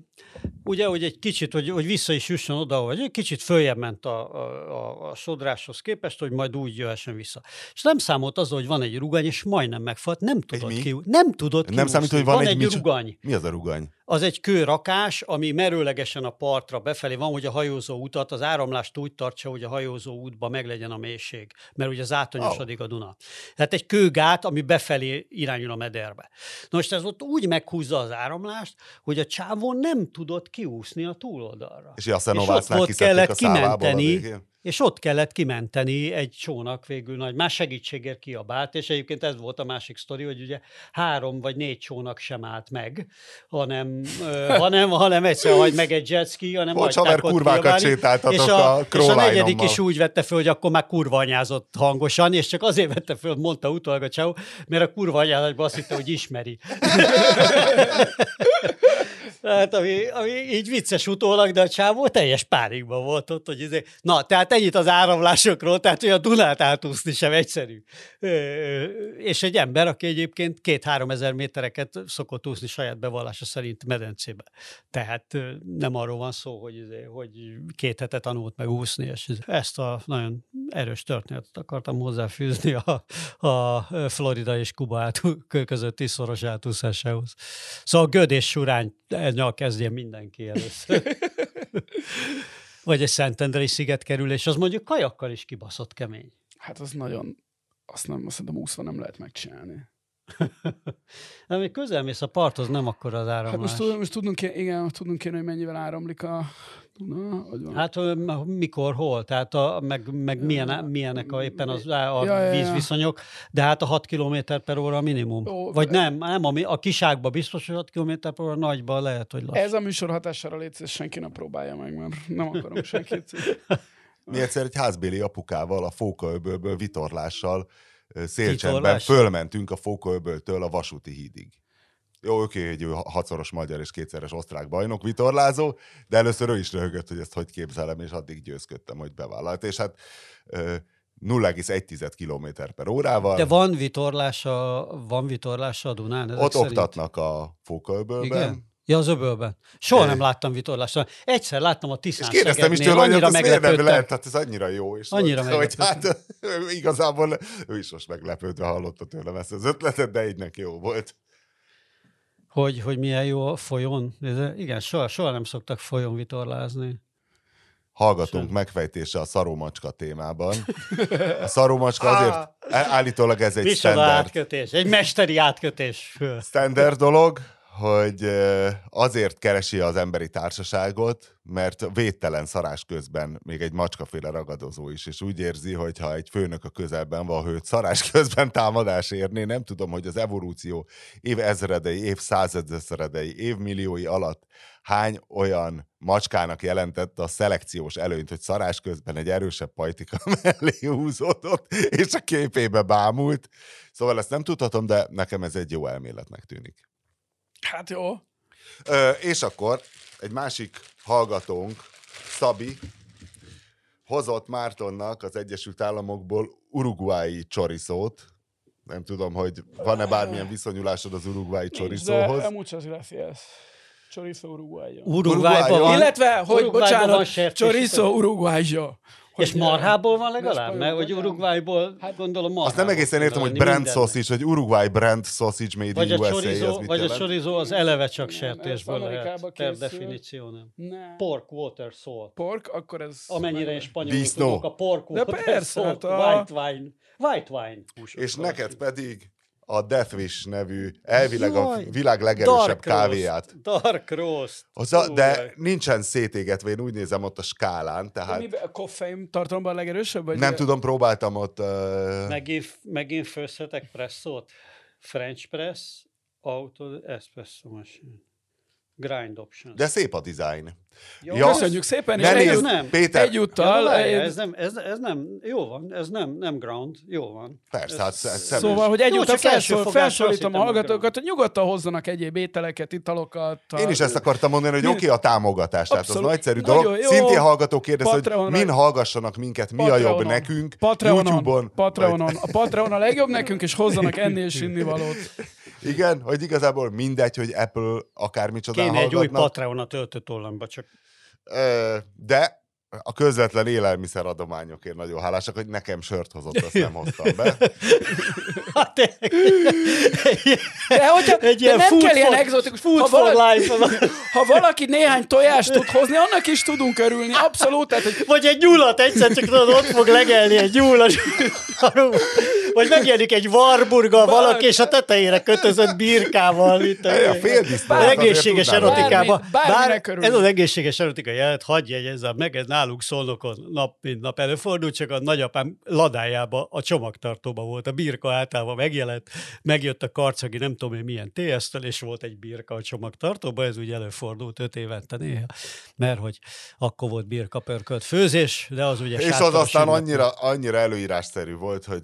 ugye, hogy egy kicsit, hogy, hogy vissza is jusson oda, hogy egy kicsit följebb ment a, a, a sodráshoz képest, hogy majd úgy jöhessen vissza. És nem számolt az, hogy van egy rugany, és majdnem megfalt, nem tudott ki. Nem tudott Nem számít, hogy van, van egy, egy rugany. Mi az a rugany? az egy kőrakás, ami merőlegesen a partra befelé van, hogy a hajózó utat, az áramlást úgy tartsa, hogy a hajózó útba meglegyen a mélység, mert ugye az átonyosodik oh. a Duna. Tehát egy kőgát, ami befelé irányul a mederbe. Na most ez ott úgy meghúzza az áramlást, hogy a csávon nem tudott kiúszni a túloldalra. És, és ott, ott kellett kimenteni, és ott kellett kimenteni egy csónak végül nagy, más segítségért kiabált, és egyébként ez volt a másik sztori, hogy ugye három vagy négy csónak sem állt meg, hanem, ö, [LAUGHS] hanem, hanem egyszer hagy meg egy jetski, hanem Bocs, haver, kurvákat sétáltatok és a, a, és a negyedik is úgy vette föl, hogy akkor már kurva anyázott hangosan, és csak azért vette föl, mondta utólag a csáó, mert a kurva anyázatban azt hitte, hogy ismeri. [LAUGHS] Hát, ami, ami így vicces utólag, de a csávó teljes párikban volt ott, hogy izé... Na, tehát ennyit az áramlásokról, tehát hogy a Dunát átúszni sem egyszerű. És egy ember, aki egyébként két-három ezer métereket szokott úszni saját bevallása szerint medencébe. Tehát nem arról van szó, hogy, izé, hogy két hete tanult meg úszni, és izé, ezt a nagyon erős történetet akartam hozzáfűzni a, a Florida és Kuba át, közötti szoros átúszásához. Szóval Göd és Surány nyal kezdje mindenki először. [LAUGHS] Vagy egy Szentendrei sziget kerülés, az mondjuk kajakkal is kibaszott kemény. Hát az nagyon, azt nem, azt szerintem úszva nem lehet megcsinálni. [LAUGHS] De még közel mész a parthoz, nem akkor az áramlás. Hát most, most tudnunk, igen, tudnunk kéne, hogy mennyivel áramlik a Duna. Hát mikor, hol, tehát a, meg, meg milyen, milyenek a, éppen az, a ja, ja, vízviszonyok, de hát a 6 km per óra a minimum. Ó, Vagy nem, nem a, a kiságban biztos, hogy 6 km per óra, nagyban lehet, hogy lassú. Ez a műsor hatására létsz, senki nem próbálja meg, mert nem akarom senkit. Mi egyszer egy házbéli apukával a Fókaöbölből vitorlással szélcsendben fölmentünk a Fókaöböltől a vasúti hídig. Jó, oké, egy hatszoros magyar és kétszeres osztrák bajnok vitorlázó, de először ő is röhögött, hogy ezt hogy képzelem, és addig győzködtem, hogy bevállalt. És hát 0,1 km per órával. De van vitorlása, van vitorlása a Dunán? Ott szerint? oktatnak a Fókaöbölben. Igen? Ja, az öbölben. Soha nem láttam vitorlással. Egyszer láttam a Tiszán És kérdeztem is tőle, hogy ez miért nem lehet, hát ez annyira jó. És annyira hogy hát [LAUGHS] igazából ő is most meglepődve hallotta tőlem ezt az ötletet, de így neki jó volt. Hogy, hogy milyen jó a folyón. Ez, igen, soha, soha nem szoktak folyón vitorlázni. Hallgatunk Sem. megfejtése a szaromacska témában. [LAUGHS] A szaromacska azért állítólag ez egy standard. átkötés, egy mesteri átkötés. Standard dolog, hogy azért keresi az emberi társaságot, mert védtelen szarás közben még egy macskaféle ragadozó is, és úgy érzi, hogy ha egy főnök a közelben van, hogy szarás közben támadás érné, nem tudom, hogy az evolúció év ezredei, év százezredei, évmilliói alatt hány olyan macskának jelentette a szelekciós előnyt, hogy szarás közben egy erősebb pajtika [LAUGHS] mellé húzódott, és a képébe bámult. Szóval ezt nem tudhatom, de nekem ez egy jó elméletnek tűnik. Hát jó. Ö, és akkor egy másik hallgatónk, Szabi, hozott Mártonnak az Egyesült Államokból uruguayi csorizót. Nem tudom, hogy van-e bármilyen viszonyulásod az uruguayi Nincs, csorizóhoz. de muchas gracias. Chorizo Uruguayo. Uruguayban van. Illetve, hogy Uruguayban van bocsánat, sertés. Chorizo Uruguayo. És Hogy, marhából van de legalább? Mert hogy Uruguayból, Hát- gondolom marhából. Azt nem egészen értem, hogy brand sausage, vagy Uruguay brand sausage made Vagy in a USA, az chorizo, mit vagy a jelent? chorizo az eleve csak sertésből ez lehet. Per definíció nem. Ne. Pork, water, salt. Pork, akkor ez... Amennyire én spanyolul tudok, a pork, De water, persze, salt, hát a- white wine. White wine. húsos És neked pedig a Death Wish nevű, elvileg a Jaj, világ legerősebb Dark kávéját. Roast. Dark roast. Az a, de nincsen szétégetve, én úgy nézem ott a skálán, De tehát miben a koffein tartalomban a legerősebb? Vagy nem tudom, próbáltam ott... Uh, Megint, megint főzhetek presszót? French press, auto, espresso machine. Grind options. de szép a design. Jó, Ja, Köszönjük szépen, és Ne nézd, nem. Péter, Ja, egyúttal... várjál, egy- ez, nem, ez, ez nem, jó van, ez nem, nem ground, jó van. Persze, Ez- hát ez szemes. Szóval, hogy Jó, egyúttal fogásra felszólítom azt a hogy hallgatókat, hogy nyugodtan hozzanak egyéb ételeket, italokat. a- Én is ezt akartam mondani, hogy oké a támogatás, tehát az nagyszerű Nagyon dolog. jó. Szintén hallgató kérdez, hogy Patreonra- min hallgassanak minket, mi a jobb Patreonon. nekünk, Patreonon, YouTube-on. Patreonon. A Patreon a legjobb nekünk, és hozzanak enni és inni valót. Igen, hogy igazából mindegy, hogy Apple akármicsodán Kéne egy új hallgatnak. Patreon a töltő tollamba, csak De a közvetlen élelmiszer adományokért nagyon hálásak, hogy nekem sört hozott, azt nem hoztam be. [LAUGHS] Hát, De, hogyha, Egy de ilyen nem food kell ilyen for- egzotikus. food ha, for valaki, life. ha valaki néhány tojást tud hozni, annak is tudunk örülni. Abszolút. Tehát, hogy Vagy egy nyulat, egyszer csak tudod, ott fog legelni egy nyúl. a zsarú. Vagy megjelenik egy varburga valaki, és a tetejére kötözött birkával. Itt A fél az azért egészséges erotikában. Bár ez az egészséges erotika jelet, hagyj jegyezzem meg, ez nálunk szolnokon nap mint nap előfordul, csak a nagyapám ladájába, a csomagtartóba volt. A birka általában megjelent, megjött a karcagi, nem tudom én milyen TS-tel, és volt egy birka a csomagtartóba, ez úgy előfordult öt évente néha, mert hogy akkor volt birka pörkölt főzés, de az ugye És az aztán annyira, annyira előírásszerű volt, hogy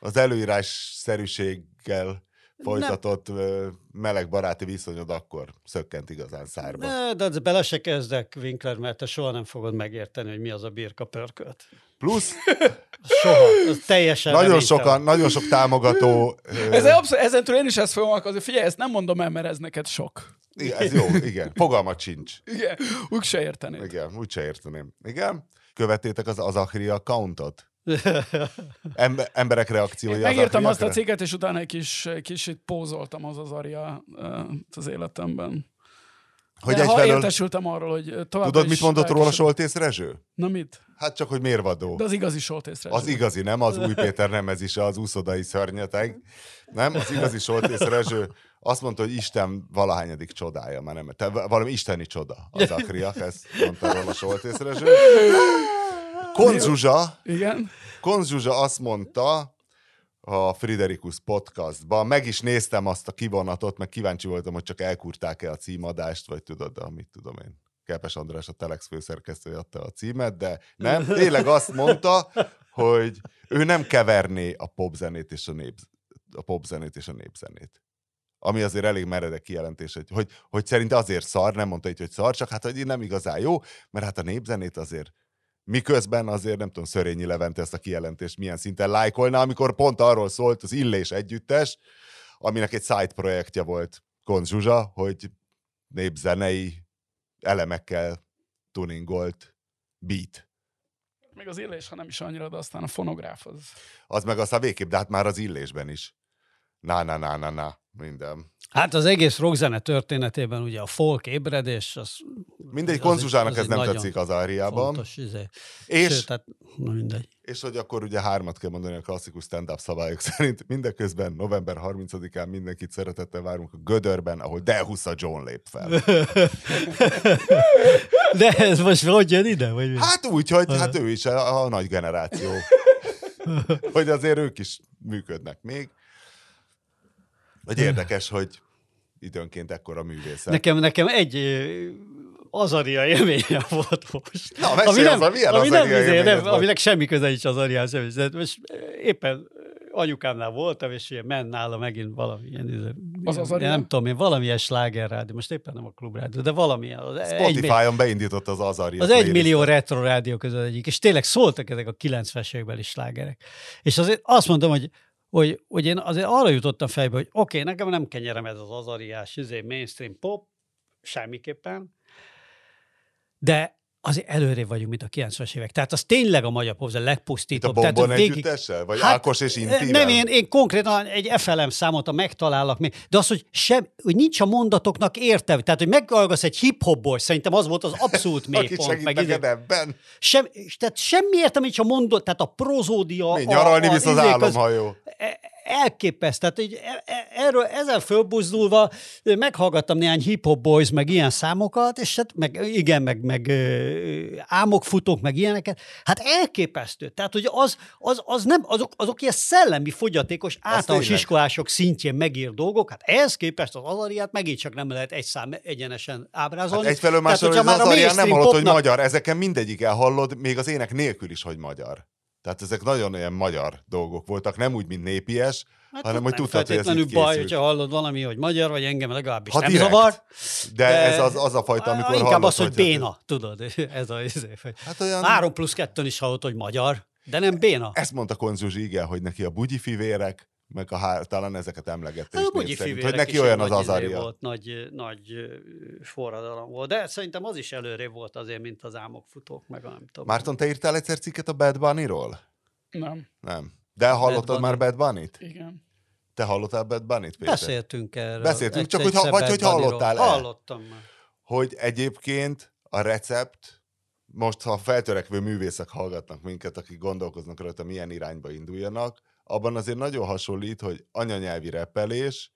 az előírásszerűséggel folytatott ö, meleg baráti viszonyod akkor szökkent igazán szárba. Ne, de bele se kezdek, Winkler, mert te soha nem fogod megérteni, hogy mi az a birka pörkölt. Plusz [LAUGHS] Soha. Ez teljesen nagyon sokan, nagyon sok támogató... [LAUGHS] ez abszolút, ezentúl én is ezt fogom alkalmazni. Figyelj, ezt nem mondom el, mert ez neked sok. igen, ez jó, igen. Fogalmat sincs. Igen, úgy se értenéd. Igen, úgyse érteném. Igen? Követtétek az Azachri accountot? Em- emberek reakciója Én megírtam azt a cikket, és utána egy kis, kicsit pózoltam az az aria az életemben. Hogy De egyfelől... értesültem arról, hogy tovább Tudod, mit mondott róla Soltész Rezső? Na mit? Hát csak, hogy mérvadó. De az igazi Soltészre. Az igazi, nem az új Péter nem ez is az úszodai szörnyeteg. Nem, az igazi Soltész Rezső azt mondta, hogy Isten valahányadik csodája, már nem, te, valami isteni csoda az akriak, ezt mondta róla Soltész Rezső. Konzsuzsa, Igen? Konzsuzsa azt mondta a Friderikus podcastban, meg is néztem azt a kivonatot, meg kíváncsi voltam, hogy csak elkurták-e a címadást, vagy tudod, de mit tudom én. Kepes András, a Telex főszerkesztője adta a címet, de nem, tényleg azt mondta, hogy ő nem keverné a popzenét és a, nép, a popzenét és a népzenét. Ami azért elég meredek kijelentés, hogy, hogy, hogy szerint azért szar, nem mondta így, hogy szar, csak hát, hogy nem igazán jó, mert hát a népzenét azért Miközben azért nem tudom, Szörényi Levente ezt a kijelentést milyen szinten lájkolna, amikor pont arról szólt az Illés együttes, aminek egy side projektje volt Konz Zsuzsa, hogy népzenei elemekkel tuningolt beat. Még az illés, ha nem is annyira, de aztán a fonográf az. Az meg aztán végképp, de hát már az Illésben is. Na, na, na, na, na, minden. Hát az egész rockzene történetében ugye a folk ébredés, az... Mindegy, konzuzsának ez nem tetszik az áriában. Fontos, izé. És, Sőt, hát, na mindegy. és hogy akkor ugye hármat kell mondani a klasszikus stand-up szabályok [LAUGHS] szerint. Mindeközben november 30-án mindenkit szeretettel várunk a Gödörben, ahol Delhusa John lép fel. [LAUGHS] De ez most hogy jön ide? Vagy mi? Hát úgy, hogy hát ő is a, a nagy generáció. [LAUGHS] hogy azért ők is működnek még. Vagy érdekes, hogy időnként ekkora művészet. Nekem, nekem egy azaria élményem volt most. Na, mesélj az, milyen ami nem, azaria izé, élményed nem, aminek semmi köze nincs az ariás semmi. Most éppen anyukámnál voltam, és ilyen ment nála megint valami ilyen, izé, Az ilyen, Azaria? nem tudom én, valamilyen slágerrádió, most éppen nem a klubrádió, de valamilyen. Az Spotify-on beindította az Azaria az egy millió retro rádió között egyik, és tényleg szóltak ezek a 90-es évekbeli slágerek. És azért azt mondom, hogy hogy, hogy én azért arra jutottam fejbe, hogy oké, okay, nekem nem kenyerem ez az azariás, izé, mainstream pop, semmiképpen, de azért előrébb vagyunk, mint a 90-es évek. Tehát az tényleg a magyar pop, az a Itt a legpusztítóbb. Tehát végig- együttessel? Vagy Hát, Ákos és Intivel? Nem, én, én konkrétan egy FLM számot a megtalálok még, de az, hogy, sem, hogy nincs a mondatoknak értelme. Tehát, hogy meghallgasz egy hip-hopból, szerintem az volt az abszolút [LAUGHS] mélypont. Meg ebben? sem, tehát semmi értelme, nincs a mondat, tehát a prozódia. Mi, a- nyaralni a visz az izék, álomhajó. e- elképesztő. Tehát így, e- e- erről, ezzel fölbuzdulva meghallgattam néhány hip-hop boys, meg ilyen számokat, és hát meg, igen, meg, meg álmokfutók, meg ilyeneket. Hát elképesztő. Tehát, hogy az, az, az nem, azok, azok ilyen szellemi fogyatékos általános iskolások szintjén megír dolgok, hát ehhez képest az azariát megint csak nem lehet egy szám egyenesen ábrázolni. Hát egyfelől másfelől, hogy az már a Azarián nem hallod, hogy popnak- magyar. Ezeken mindegyik hallod, még az ének nélkül is, hogy magyar. Tehát ezek nagyon ilyen magyar dolgok voltak, nem úgy, mint népies, Hát hanem hogy tudtad, hogy ez baj, készült. hogyha hallod valami, hogy magyar, vagy engem legalábbis Ha nem direkt. zavar. De, ez az, az a fajta, amikor Inkább hallod, az, hogy hogyha- béna, tudod, [LAUGHS] ez a hogy Hát olyan... Három plusz kettőn is hallott, hogy magyar, de nem béna. Ezt mondta Konzsuzsi, igen, hogy neki a bugyi fivérek, meg a há... talán ezeket emlegette Hát bugyi szerint, hogy neki is olyan az nagy izé azaria. Volt, nagy, nagy forradalom volt, de szerintem az is előrébb volt azért, mint az álmokfutók, meg a nem tudom. Márton, te írtál egyszer cikket a Bad Bunny-ról? Nem. Nem. De hallottad Bunny. már Bad Bunny-t? Igen. Te hallottál Bad Bunny-t, Péter? Beszéltünk erről. Beszéltünk, csak hogy vagy hogy Bad hallottál-e? Hallottam már. hogy egyébként a recept, most ha feltörekvő művészek hallgatnak minket, akik gondolkoznak rajta, milyen irányba induljanak, abban azért nagyon hasonlít, hogy anyanyelvi reppelés,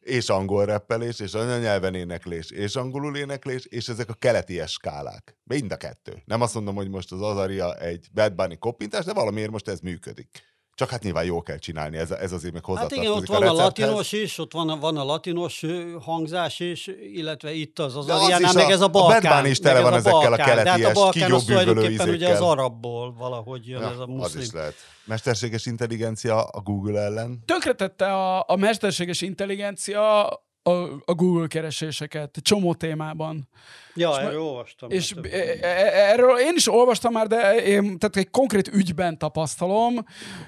és angol reppelés, és anyanyelven éneklés, és angolul éneklés, és ezek a keleti skálák. Mind a kettő. Nem azt mondom, hogy most az Azaria egy Bad Bunny koppintás, de valamiért most ez működik. Csak hát nyilván jól kell csinálni, ez, ez azért meg Hát hozzátartozik igen, ott van a, latinos is, ott van a, van a latinos hangzás is, illetve itt az az Ariánál, is meg a- ez a a Balkán. Bunny is tele van ez ezekkel a Balkán. De hát a Balkán az tulajdonképpen ugye az arabból valahogy jön ez a Ja, az muszlim. is lehet. Mesterséges intelligencia a Google ellen. Tönkretette a, a mesterséges intelligencia a, a Google kereséseket, csomó témában. Ja, erről olvastam. És Hát, e- e- erről én is olvastam már, de én tehát egy konkrét ügyben tapasztalom,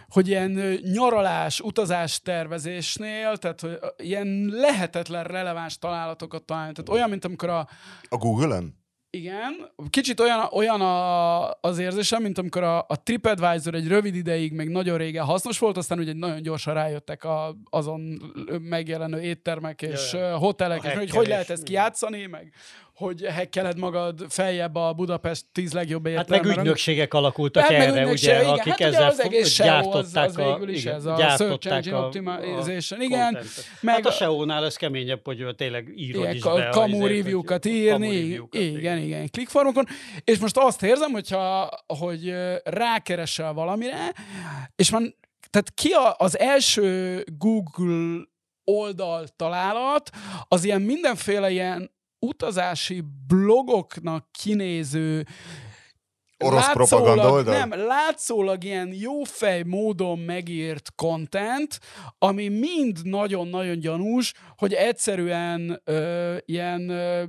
hogy ilyen nyaralás, utazás tervezésnél, tehát hogy ilyen lehetetlen releváns találatokat találni. Tehát olyan, mint amikor a, A Google-en? Igen, kicsit olyan, olyan a, az érzésem, mint amikor a, a TripAdvisor egy rövid ideig, még nagyon régen hasznos volt, aztán ugye nagyon gyorsan rájöttek a, azon megjelenő éttermek és Ja, ja, ja. hotelek, és hogy hogy lehet ezt igen. kijátszani, meg hogy hekkeled magad feljebb a Budapest tíz legjobb Hát éttermekben. meg ügynökségek alakultak Hát erre, ugye, igen. akik Hát ezzel az egész az- gyártották az végül is igen, ez a gyártották Search Engine a- Optimization, a igen. Meg hát a a- SEO-nál ez keményebb, hogy tényleg írod ilyen is be. a kamu review-kat írni, igen, igen, clickfarmokon, és most azt érzem, hogyha, hogy rákeresel valamire, és van, tehát ki a, az első Google oldal találat, az ilyen mindenféle ilyen utazási blogoknak kinéző Orosz propaganda oldal? Nem, látszólag ilyen jófej módon megírt content, ami mind nagyon-nagyon gyanús, hogy egyszerűen ö, ilyen ö,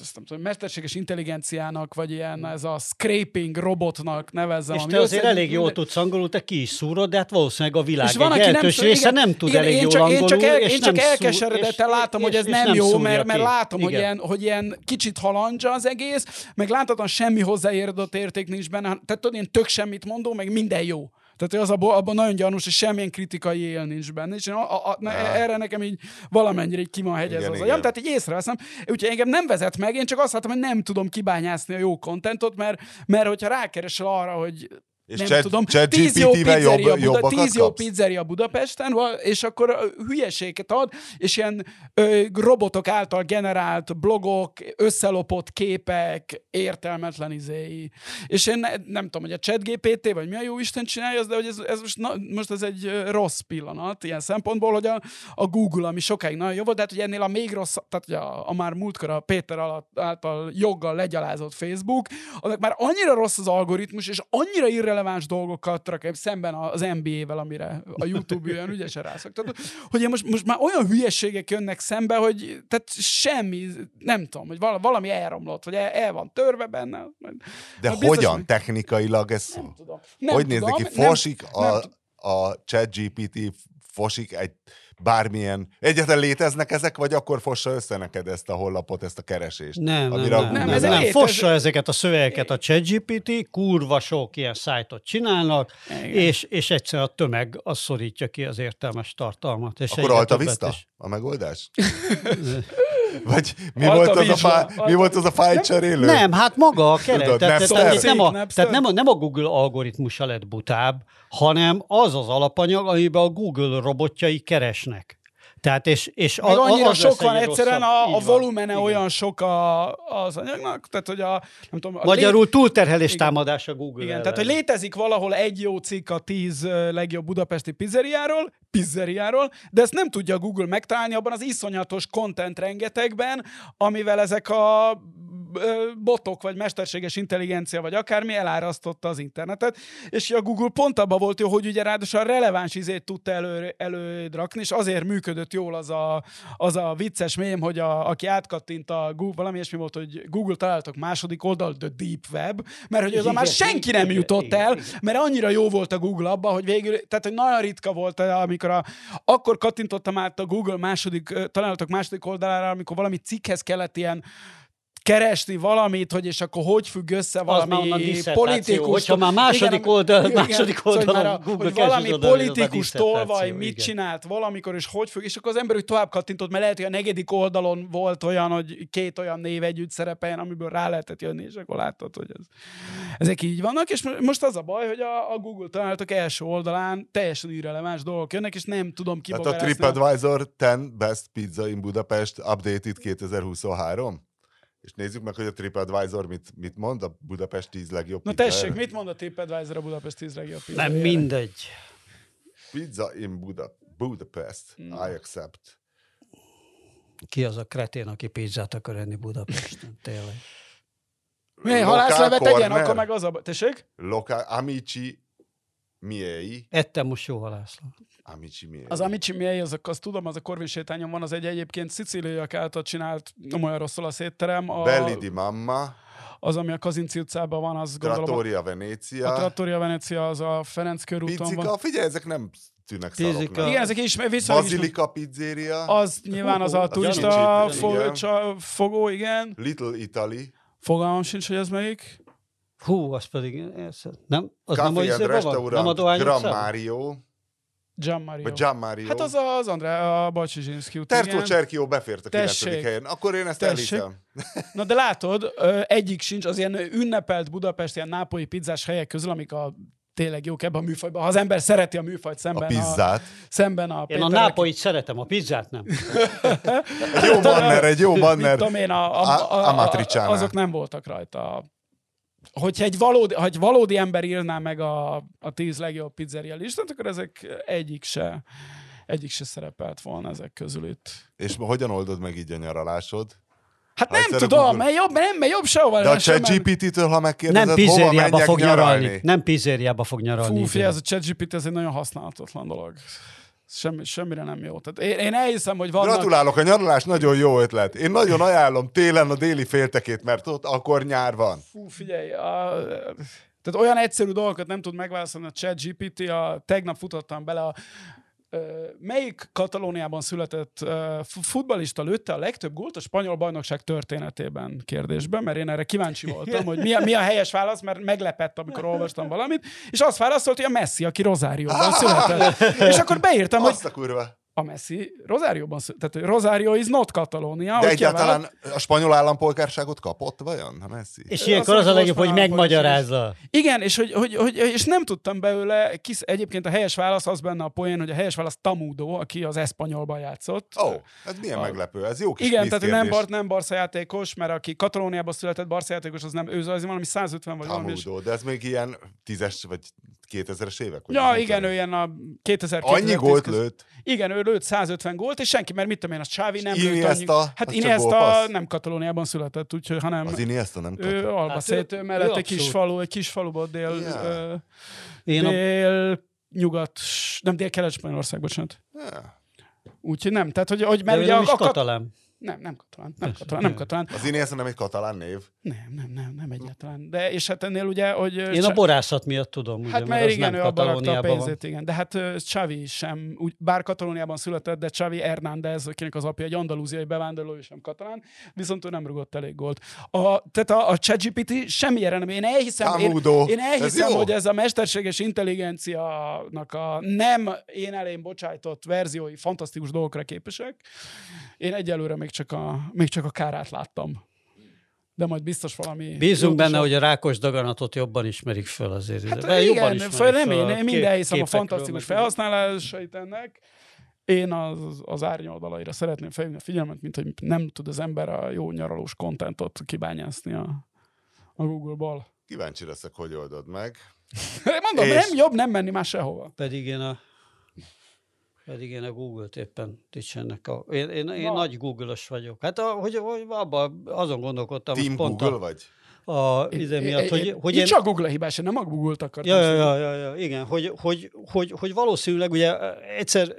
azt nem tudom, mesterséges intelligenciának, vagy ilyen ez a scraping robotnak nevezzem. És ami te azért összegyűjt elég jól tudsz angolul, te ki is szúrod, de hát valószínűleg a világ és van, egy aki nem, jelentős tud- része igen, nem tud igen, elég én jól csak, angolul, én csak, el, és én csak nem elkeseredettel és- látom, hogy és- ez és nem, jó, szúrja mert, mert látom, hogy Igen. ilyen, hogy ilyen kicsit halandzsa az egész, meg láthatóan semmi hozzáérdott érték nincs benne, tehát tudod, ilyen tök semmit mondó, meg minden jó. Tehát hogy az abban, abban nagyon gyanús, és semmilyen kritikai él nincs benne. És én a, a, a, erre nekem így valamennyire így ki van hegyez az agyam. Tehát így észreveszem. Úgyhogy engem nem vezet meg, én csak azt látom, hogy nem tudom kibányászni a jó kontentot, mert, mert hogyha rákeresel arra, hogy és nem chat, tudom, chat tíz jó, pizzeria, Buda, tíz jó pizzeria Budapesten, és akkor hülyeséget ad, és ilyen ö, robotok által generált blogok, összelopott képek, értelmetlen izéi. És én ne, nem tudom, hogy a chat GPT, vagy mi a jó Isten csinálja, de hogy ez, ez most, na, most ez egy rossz pillanat, ilyen szempontból, hogy a, a Google, ami sokáig nagyon jó volt, de hát, hogy ennél a még rossz, tehát a, a már múltkor a Péter alatt, által joggal legyalázott Facebook, annak már annyira rossz az algoritmus, és annyira irreleváns releváns dolgokat rak szemben az NBA-vel, amire a YouTube olyan ügyesen rászoktat, hogy én most, most már olyan hülyeségek jönnek szembe, hogy tehát semmi, nem tudom, hogy valami elromlott, vagy el, el van törve benne. De biztos, hogyan hogy... technikailag ez? Nem tudom. Nem hogy tudom, néz neki? Fosik nem, a, nem, a ChatGPT fosik egy bármilyen... Egyetlen léteznek ezek, vagy akkor fossa össze neked ezt a hollapot, ezt a keresést? Nem, amire nem, nem, nem, nem, nem. fossa ezeket a szövegeket a ChatGPT, kurva sok ilyen szájtot csinálnak, és, és egyszer a tömeg az szorítja ki az értelmes tartalmat. És akkor Alta Vista a megoldás? [LAUGHS] Vagy mi volt, az a fáj, mi volt az a fájlcserélő? Nem, hát maga a keret. Tudod, tehát, tehát, nem, a, tehát nem, a, nem a Google algoritmusa lett butább, hanem az az alapanyag, amiben a Google robotjai keresnek. Tehát és, és a, annyira az sok van, egyszerűen a, a volumene van. olyan sok a, az anyagnak, tehát hogy a, nem tudom... A Magyarul lé... túlterhelés igen, támadás a Google Igen, ellen. tehát hogy létezik valahol egy jó cikk a tíz legjobb budapesti pizzeriáról, pizzeriáról, de ezt nem tudja a Google megtalálni abban az iszonyatos content rengetegben, amivel ezek a botok, vagy mesterséges intelligencia, vagy akármi elárasztotta az internetet, és a Google pont abban volt jó, hogy ugye ráadásul a releváns izét tudta elő, előd rakni, és azért működött jól az a, az a vicces mém, hogy a, aki átkattint a Google, valami ilyesmi volt, hogy Google találtak második oldal, The Deep Web, mert hogy oda már senki nem jutott el, mert annyira jó volt a Google abban, hogy végül, tehát hogy nagyon ritka volt, amikor a, akkor kattintottam át a Google második, találatok második oldalára, amikor valami cikkhez kellett ilyen keresni valamit, hogy és akkor hogy függ össze valami politikus. Hogyha már második igen, oldal, igen, [LAUGHS] második oldal, szóval a, hogy valami politikus tolvaj mit igen. csinált valamikor, és hogy függ, és akkor az ember úgy tovább kattintott, mert lehet, hogy a negyedik oldalon volt olyan, hogy két olyan név együtt szerepeljen, amiből rá lehetett jönni, és akkor láttad, hogy ez, ezek így vannak, és most az a baj, hogy a, a Google találtak első oldalán teljesen irreleváns dolgok jönnek, és nem tudom ki. Hát a TripAdvisor 10 Best Pizza in Budapest Updated 2023? És nézzük meg, hogy a TripAdvisor mit, mit mond a Budapest 10 legjobb Na tessék, mit mond a TripAdvisor a Budapest 10 legjobb pizza? Nem mindegy. Pizza in Buda, Budapest, mm. I accept. Ki az a kretén, aki pizzát akar enni Budapesten? [LAUGHS] Tényleg. Mi, halászlevet tegyen, akkor meg az a... Tessék? Lokál, Amici miei. Ettem most jó halászlevet. Amici miei. Az Amici miei, az, azt tudom, az a Korvin sétányon van, az egy egyébként szicíliaiak által csinált, nem olyan rosszul a szétterem. A... Belli di Mamma az, ami a Kazinci utcában van, az gondolom... Trattoria Venécia. A Trattoria Venécia az a Ferenc körúton Pizzika, van. figyelj, ezek nem tűnnek szaroknak. Igen, ezek is viszont... Bazilika pizzeria. Az nyilván az a turista fogó, igen. Little Italy. Fogalmam sincs, hogy ez melyik. Hú, az pedig... Nem? Az Café nem, and Restaurant Gran Mario. Gian Mario. Vagy Gian Mario. Hát az az Andrá, a Balcsizsinszki út. Tertó Cserkió befért a 9. helyen. Akkor én ezt Tessék. elhiszem. [LAUGHS] Na de látod, egyik sincs, az ilyen ünnepelt Budapest, ilyen nápolyi pizzás helyek közül, amik a tényleg jók ebben a műfajban. Ha az ember szereti a műfajt szemben a pizzát. A, szemben a Én a nápolyt szeretem, a pizzát nem. egy [LAUGHS] jó banner, egy jó banner. Tudom én, a, a, a, a, a, azok nem voltak rajta hogyha egy valódi, ha egy valódi ember írná meg a, a tíz legjobb pizzeria listát, akkor ezek egyik se, egyik se szerepelt volna ezek közül itt. És hogyan oldod meg így a nyaralásod? Hát nem Egyszer tudom, mert jobb, nem, mert jobb sehova. De a ChatGPT-től, ha megkérdezed, nem pizzériába fog nyaralni. nyaralni. Nem pizzériába fog nyaralni. Fú, fia, ez a ChatGPT, ez egy nagyon használhatatlan dolog. Semmi, semmire nem jó. Tehát én, én elhiszem, hogy vannak... Gratulálok, a nyaralás nagyon jó ötlet. Én nagyon ajánlom télen a déli féltekét, mert ott akkor nyár van. Fú, figyelj, a... tehát olyan egyszerű dolgokat nem tud megválaszolni a chat GPT, a tegnap futottam bele a melyik Katalóniában született futbalista lőtte a legtöbb gólt a spanyol bajnokság történetében kérdésben, mert én erre kíváncsi voltam, hogy mi a, mi a helyes válasz, mert meglepett, amikor olvastam valamit, és azt válaszolt, hogy a Messi, aki Rosárióban született. és akkor beírtam, Azt hogy a kurva. A Messi Rosárióban született. Tehát Rosario is not Katalónia. De egyáltalán kiabál- a spanyol állampolgárságot kapott, vajon? A Messi? És ilyenkor az a mondja, legjobb, hogy megmagyarázza. Igen, és, hogy, hogy, hogy, és nem tudtam belőle, kis, egyébként a helyes válasz az benne a poén, hogy a helyes válasz Tamudo, aki az Espanyolban játszott. Ó, oh, ez milyen A- meglepő. Ez jó kis Igen, tehát nem, bar, nem Barca játékos, mert aki Katalóniában született Barca játékos, az nem ő, az valami 150 vagy valami. És... De ez még ilyen tízes vagy 2000-es évek? Vagy Ja, igen, ő ilyen a 2000 Annyi gólt között. lőtt. Igen, ő lőtt 150 gólt, és senki, mert mit tudom én, az Xavi nem lőtt annyi. Iniesta, Hát Iniesta nem Katalóniában született, úgyhogy, hanem Az Iniesta nem ő kapott. Albacete Hát ő- mellett ő egy kis falu, egy kis faluban dél, Ja. ö, Én a, dél nyugat, nem dél-kelet Spanyolország, bocsánat. Ja. Úgyhogy nem, tehát hogy, hogy de mert ő ugye nem a, is a, kat- katalán. Nem, nem katalán, nem katalán, nem katalán. Az Iniesta nem egy katalán név. Nem, nem, nem, nem egyáltalán. De és hát ennél ugye, hogy... Én a borászat miatt tudom, ugye, Hát mert mert az igen, nem ő abban rakta a van. pénzét, igen. De hát ö, Xavi sem, úgy, bár Katalóniában született, de Xavi Hernández, akinek az apja egy andalúziai bevándorló, és sem katalán, viszont ő nem rugott elég gólt. A, tehát a, a ChatGPT semmilyen nem. Én elhiszem, én, én Ez elhiszem jó. hogy ez a mesterséges intelligenciának a nem én elém bocsájtott verziói fantasztikus dolgokra képesek. Én egyelőre még csak a, még csak a kárát láttam. De majd biztos valami... Bízunk benne, hogy a rákos daganatot jobban ismerik föl azért. Hát De jobban igen, ismerik föl, nem én, a én kép- minden hiszem a fantasztikus felhasználásait ennek. Én az, az árnyoldalaira szeretném felhívni a figyelmet, mint hogy nem tud az ember a jó nyaralós kontentot kibányászni a, a Google-ból. Kíváncsi leszek, hogy oldod meg. [LAUGHS] Mondom, És- nem jobb nem menni már sehova. Pedig én a pedig én a Google-t éppen dicsenek. A, én, én, én Na. nagy Google-os vagyok. Hát a, hogy, hogy abban azon gondolkodtam, Team hogy pont Google a, vagy? a izé miatt, hogy, hogy én... Csak Google hibás, én nem a Google-t akartam. Ja, ja, ja, ja, ja, igen, hogy, hogy, hogy, hogy valószínűleg ugye egyszer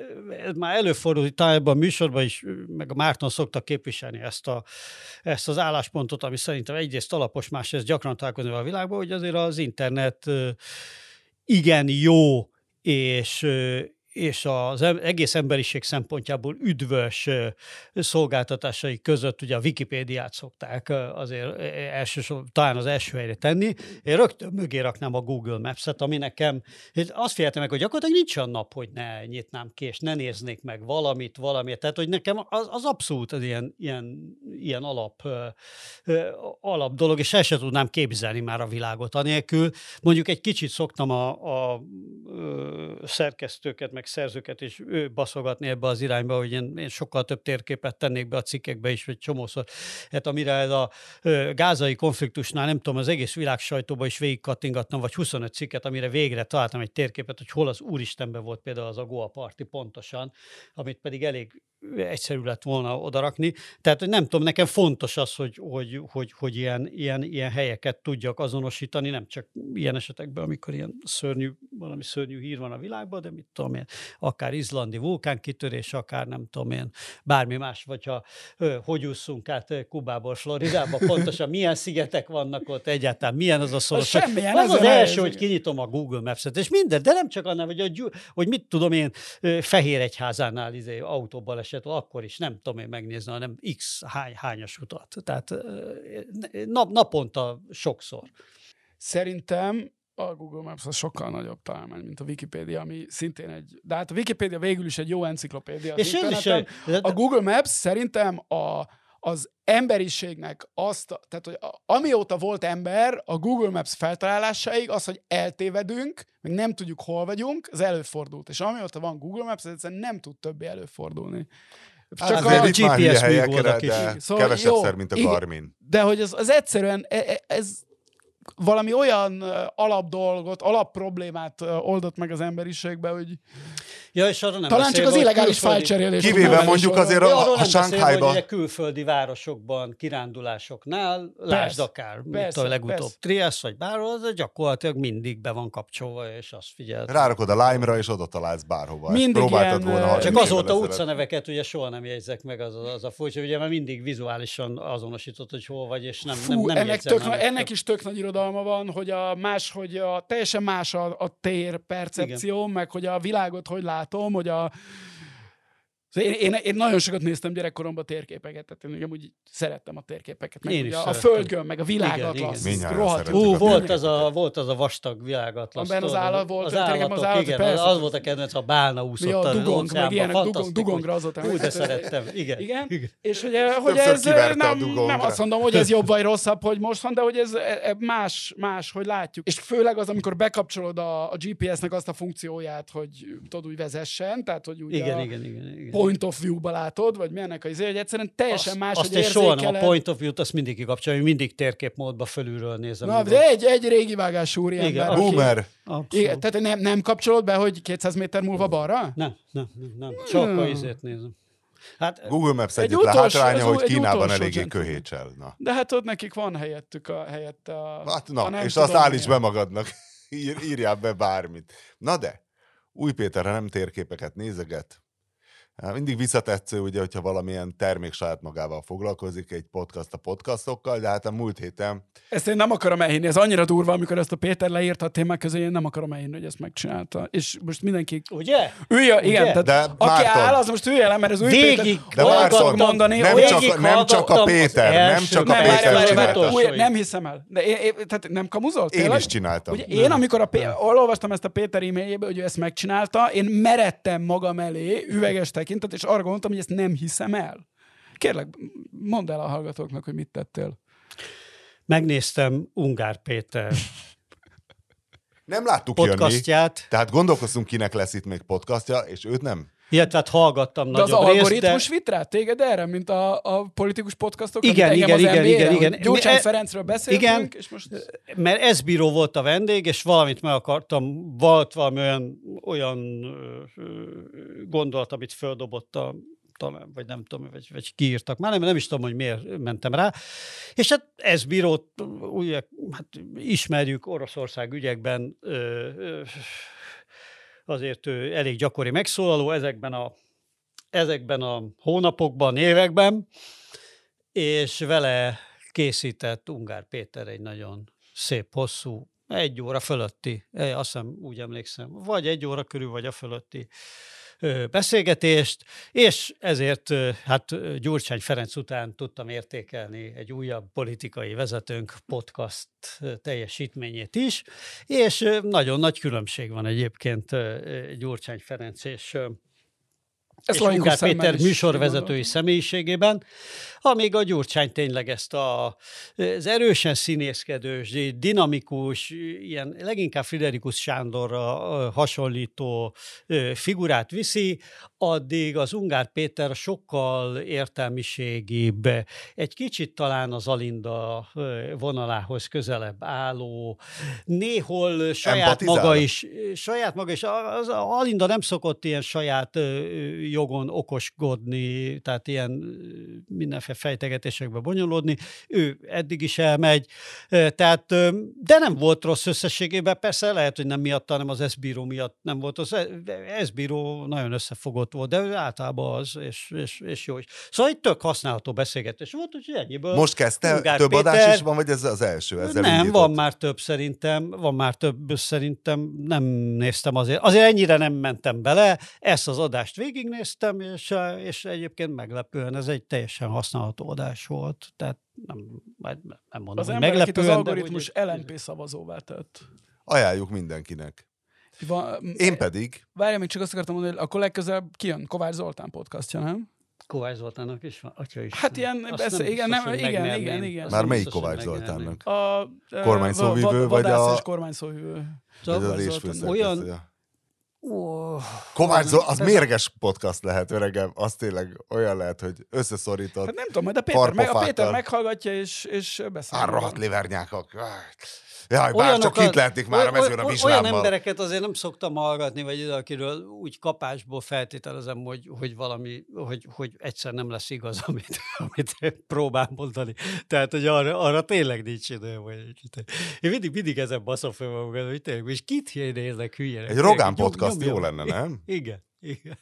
ez már előfordult, hogy talán ebben a műsorban is, meg a Márton szokta képviselni ezt, a, ezt az álláspontot, ami szerintem egyrészt alapos, másrészt gyakran találkozni a világban, hogy azért az internet igen jó, és és az egész emberiség szempontjából üdvös szolgáltatásai között ugye a Wikipédiát szokták azért ö, elsősorban, talán az első helyre tenni. Én rögtön mögé raknám a Google Maps-et, ami nekem, azt figyeltem meg, hogy gyakorlatilag nincs olyan nap, hogy ne nyitnám ki, és ne néznék meg valamit, valamit. Tehát, hogy nekem az, az abszolút az ilyen, ilyen, ilyen alap, alap dolog, és el sem tudnám képzelni már a világot anélkül. Mondjuk egy kicsit szoktam a, a ö, szerkesztőket, meg szerzőket is ő baszogatni ebbe az irányba, hogy én, én sokkal több térképet tennék be a cikkekbe is, vagy csomószor. Hát amire ez a gázai konfliktusnál, nem tudom, az egész világ sajtóba is végigkattingattam, vagy 25 cikket, amire végre találtam egy térképet, hogy hol az Úristenben volt például az a Goa Party pontosan, amit pedig elég egyszerű lett volna odarakni. Tehát nem tudom, nekem fontos az, hogy, hogy, hogy, hogy ilyen, ilyen, ilyen helyeket tudjak azonosítani, nem csak ilyen esetekben, amikor ilyen szörnyű, valami szörnyű hír van a világban, de mit tudom én, akár izlandi vulkánkitörés, akár nem tudom én, bármi más, vagy ha hogy ússzunk át Kubából Floridába, [LAUGHS] pontosan milyen szigetek vannak ott egyáltalán, milyen az a szoros. semmilyen, az az ezen első, hogy kinyitom a Google Maps-et, és minden, de nem csak annál, hogy, a, hogy mit tudom én, Fehéregyházánál izé, autóbaleset, akkor is nem tudom én megnézni, hanem x hány, hányas utat. Tehát nap, naponta sokszor. Szerintem a Google Maps az sokkal nagyobb találmány, mint a Wikipedia, ami szintén egy... De hát a Wikipedia végül is egy jó enciklopédia. az És ez is, A Google Maps szerintem a, az emberiségnek azt, a- tehát hogy a, amióta volt ember, a Google Maps feltalálásáig az, hogy eltévedünk, meg nem tudjuk, hol vagyunk, az előfordult. És amióta van Google Maps, ez egyszerűen nem tud többé előfordulni. Csak a, hülye GPS műholdak is. Szóval kevesebbszer, jó, mint a igen. Garmin. de hogy az, az egyszerűen, e- e- ez valami olyan alapdolgot, alapproblémát oldott meg az emberiségbe, hogy Ja, és arra nem talán csak az illegális fájlcserélés. Kivéve mondjuk azért a- a nem beszélve, Sánkhájba- hogy ugye külföldi városokban, kirándulásoknál, lásd akár, persze, a legutóbb persze. Triesz vagy bárhol, az gyakorlatilag mindig be van kapcsolva, és azt figyelt. Rárakod a Lime-ra, és oda találsz bárhova. Mindig próbáltad ilyen, volna ö, 30 Csak azóta utcaneveket ugye soha nem jegyzek meg, az a, az a furcsa, ugye mert mindig vizuálisan azonosított, hogy hol vagy, és nem, Fú, nem, nem ennek, tök, ennek is tök nagy irodalom irodalma van, hogy a más, hogy a, teljesen más a, a tér percepció, Igen. meg hogy a világot hogy látom, hogy a Szóval én, én, én, nagyon sokat néztem gyerekkoromban térképeket, tehát én úgy szerettem a térképeket. Meg én is a, a földgön, meg a világatlasz. Ú, volt az, a, volt az a vastag világatlasz. Abban az állat volt. Az állatok, az állat, igen, persze. az volt a kedvenc, a bálna úszott a dugong, meg ilyenek, dugong, dugongra az. Úgy, de szerettem. Igen. igen. igen. És hogy, hogy ez nem, nem azt mondom, hogy ez [LAUGHS] jobb vagy rosszabb, hogy most van, de hogy ez e- e- más, más, hogy látjuk. És főleg az, amikor bekapcsolod a, a GPS-nek azt a funkcióját, hogy tudod úgy vezessen, tehát hogy úgy igen, igen, igen, point of view-ba látod, vagy milyennek a izé, hogy egyszerűen teljesen más, azt hogy soha nem a point of view-t, azt mindig kikapcsolja, mindig térképmódba fölülről nézem. Na, de egy, egy régi vágású úri Igen, ember. Boomer. Igen, tehát nem, nem kapcsolod be, hogy 200 méter múlva balra? Nem, nem, nem, nem. Csak hmm. a izét nézem. Hát, Google Maps egy egyik hátránya, hogy Kínában eléggé köhécsel. Na. De hát ott nekik van helyettük a helyette a... Hát na, a és azt állíts be magadnak. [LAUGHS] Ír, írjál be bármit. Na de, új Péterre nem térképeket nézeget, mindig visszatetsző, ugye, hogyha valamilyen termék saját magával foglalkozik, egy podcast a podcastokkal, de hát a múlt héten... Ezt én nem akarom elhinni, ez annyira durva, amikor ezt a Péter leírta a témák közé, én nem akarom elhinni, hogy ezt megcsinálta. És most mindenki... Ugye? Ülj, igen, Ugye? tehát de aki Márton, áll, az most ülj el, mert ez új Végig Péter... De Márton, mondani, nem, csak, nem csak a Péter, nem csak a nem, Péter várj, csinálta. Új, nem hiszem el. De én, én, tehát nem kamuzolt? Én is csináltam. Ugye, én, amikor a Péter, olvastam ezt a Péter e-mailjébe, hogy ő ezt megcsinálta, én meredtem magam elé, üveges tekintet, és arra gondoltam, hogy ezt nem hiszem el. Kérlek, mondd el a hallgatóknak, hogy mit tettél. Megnéztem Ungár Péter nem láttuk podcastját. jönni. Tehát gondolkoztunk, kinek lesz itt még podcastja, és őt nem. Ilyet, tehát hallgattam de az algoritmus de... vitt rá téged erre, mint a, a politikus podcastok? Igen, igen, igen, igen, igen. Gyurcsány e... Ferencről beszéltünk, igen, és most... mert ez bíró volt a vendég, és valamit meg akartam, volt valami olyan, olyan gondolat, amit földobott a talán, vagy nem tudom, vagy, vagy kiírtak már, nem, nem is tudom, hogy miért mentem rá. És hát ez bírót, ugye, hát ismerjük Oroszország ügyekben, ö, ö, azért ő elég gyakori megszólaló ezekben a, ezekben a hónapokban, években, és vele készített Ungár Péter egy nagyon szép, hosszú, egy óra fölötti, azt hiszem úgy emlékszem, vagy egy óra körül, vagy a fölötti beszélgetést, és ezért hát Gyurcsány Ferenc után tudtam értékelni egy újabb politikai vezetőnk podcast teljesítményét is, és nagyon nagy különbség van egyébként Gyurcsány Ferenc és ezt és Ungár Péter műsorvezetői személyiségében, amíg a Gyurcsány tényleg ezt a, az erősen színészkedős, dinamikus, ilyen leginkább Friderikus Sándorra hasonlító figurát viszi, addig az Ungár Péter sokkal értelmiségibb, egy kicsit talán az Alinda vonalához közelebb álló, néhol saját maga is, saját maga is, az Alinda nem szokott ilyen saját jogon okoskodni, tehát ilyen mindenféle fejtegetésekbe bonyolódni. Ő eddig is elmegy, tehát, de nem volt rossz összességében, persze lehet, hogy nem miatt, hanem az eszbíró miatt nem volt az. eszbíró nagyon összefogott volt, de ő általában az, és, és, és jó is. Szóval egy tök használható beszélgetés volt, úgyhogy ennyiből. Most kezdte? Ungár több Péter, adás is van, vagy ez az első? Ezzel nem, indított? van már több szerintem, van már több szerintem, nem néztem azért. Azért ennyire nem mentem bele, ezt az adást végignéztem, néztem, és, és egyébként meglepően ez egy teljesen használható adás volt, tehát nem, nem mondom, az hogy meglepően. Az algoritmus de, LNP szavazóvá tett. Ajánljuk mindenkinek. Va, Én pedig... Várj, még csak azt akartam mondani, hogy akkor legközelebb kijön Kovács Zoltán podcastja, nem? Kovács Zoltánnak is van, atya is. Hát ilyen, besz, nem igen, nem, igen, igen, igen. Már melyik Kovács Zoltánnak? A, kormányszóvivő, vagy a... kormányszóvivő. az Olyan, Oh, Kovács Zol, az mérges podcast lehet, öregem. Az tényleg olyan lehet, hogy összeszorított. Hát nem tudom, de Péter, meg, a Péter meghallgatja és, és beszél. Á, rohadt livernyákok. Jaj, bár csak kint lehetnék már a mezőn a vizslámmal. Olyan embereket azért nem szoktam hallgatni, vagy akiről úgy kapásból feltételezem, hogy, hogy valami, hogy, hogy egyszer nem lesz igaz, [LAUGHS] amit, amit próbál mondani. Tehát, hogy arra, arra tényleg nincs idő. Vagy, én mindig, mindig ezen baszom fel magam, hogy tényleg, és kit néznek hülyének. Egy Rogán podcast jó lenne, nem? [LAUGHS] Igen. Igen.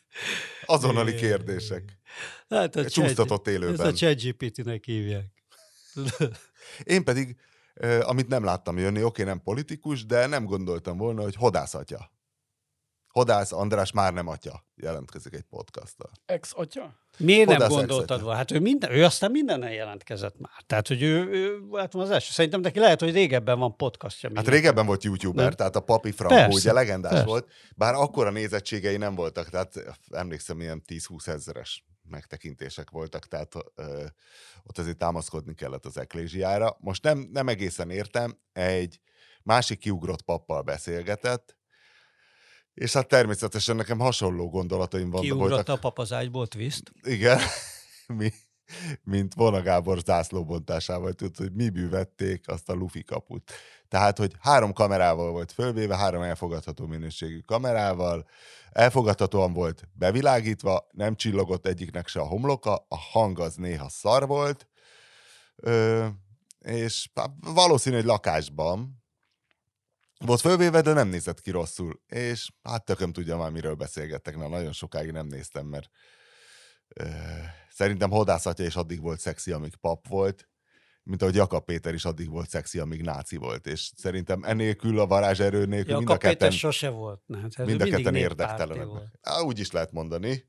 Azonnali kérdések. Hát a Csúsztatott élőben. Ezt a ChatGPT-nek hívják. Én pedig amit nem láttam jönni. Oké, nem politikus, de nem gondoltam volna, hogy hodászatja. Hodász András már nem atya jelentkezik egy podcasttal. Ex-atya? Miért Hodász nem gondoltad volna? Hát ő, minden, ő aztán mindenen jelentkezett már. Tehát, hogy ő, ő hát az első. Szerintem neki lehet, hogy régebben van podcastja. Hát régebben volt youtuber, de... tehát a Papi Franco persze, ugye legendás persze. volt, bár akkor a nézettségei nem voltak, tehát emlékszem, ilyen 10-20 ezeres megtekintések voltak, tehát ö, ott azért támaszkodni kellett az eklésiára. Most nem, nem egészen értem, egy másik kiugrott pappal beszélgetett, és hát természetesen nekem hasonló gondolataim vannak. Kiugrott voltak. a papazágyból twist. Igen, [LAUGHS] mi, mint Vona Gábor zászlóbontásával, tudod, hogy mi bűvették azt a lufi kaput. Tehát, hogy három kamerával volt fölvéve, három elfogadható minőségű kamerával, elfogadhatóan volt bevilágítva, nem csillogott egyiknek se a homloka, a hang az néha szar volt, ö, és valószínű, hogy lakásban, volt fölvéve, de nem nézett ki rosszul. És hát tököm tudja már, miről beszélgettek, mert nagyon sokáig nem néztem, mert ö, szerintem hodászatja is addig volt szexi, amíg pap volt, mint ahogy Jakab Péter is addig volt szexi, amíg náci volt. És szerintem enélkül, a varázserő nélkül Jakab mind a ketten... Péter sose volt. Hát mind a ketten érdektelenek. Úgy is lehet mondani.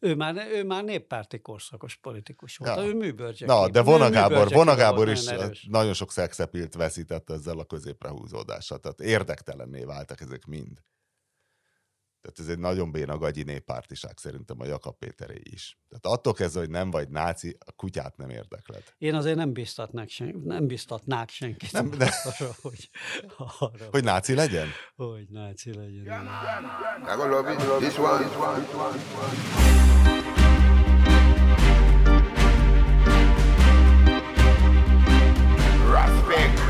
Ő már, ő már néppárti korszakos politikus volt. Ja. Ő műbörcsek. Na, de Vonagábor, Vonagábor is nagyon, nagyon sok szexepilt veszített ezzel a középre húzódással. Tehát érdektelenné váltak ezek mind. Tehát ez egy nagyon béna gagyi néppártiság szerintem a Jakab Péteré is. Tehát attól kezdve, hogy nem vagy náci, a kutyát nem érdekled. Én azért nem biztatnák, sen, nem biztatnák senkit nem, nem. arra, [LAUGHS] hogy, arra, hogy náci legyen? Hogy náci legyen. Yeah,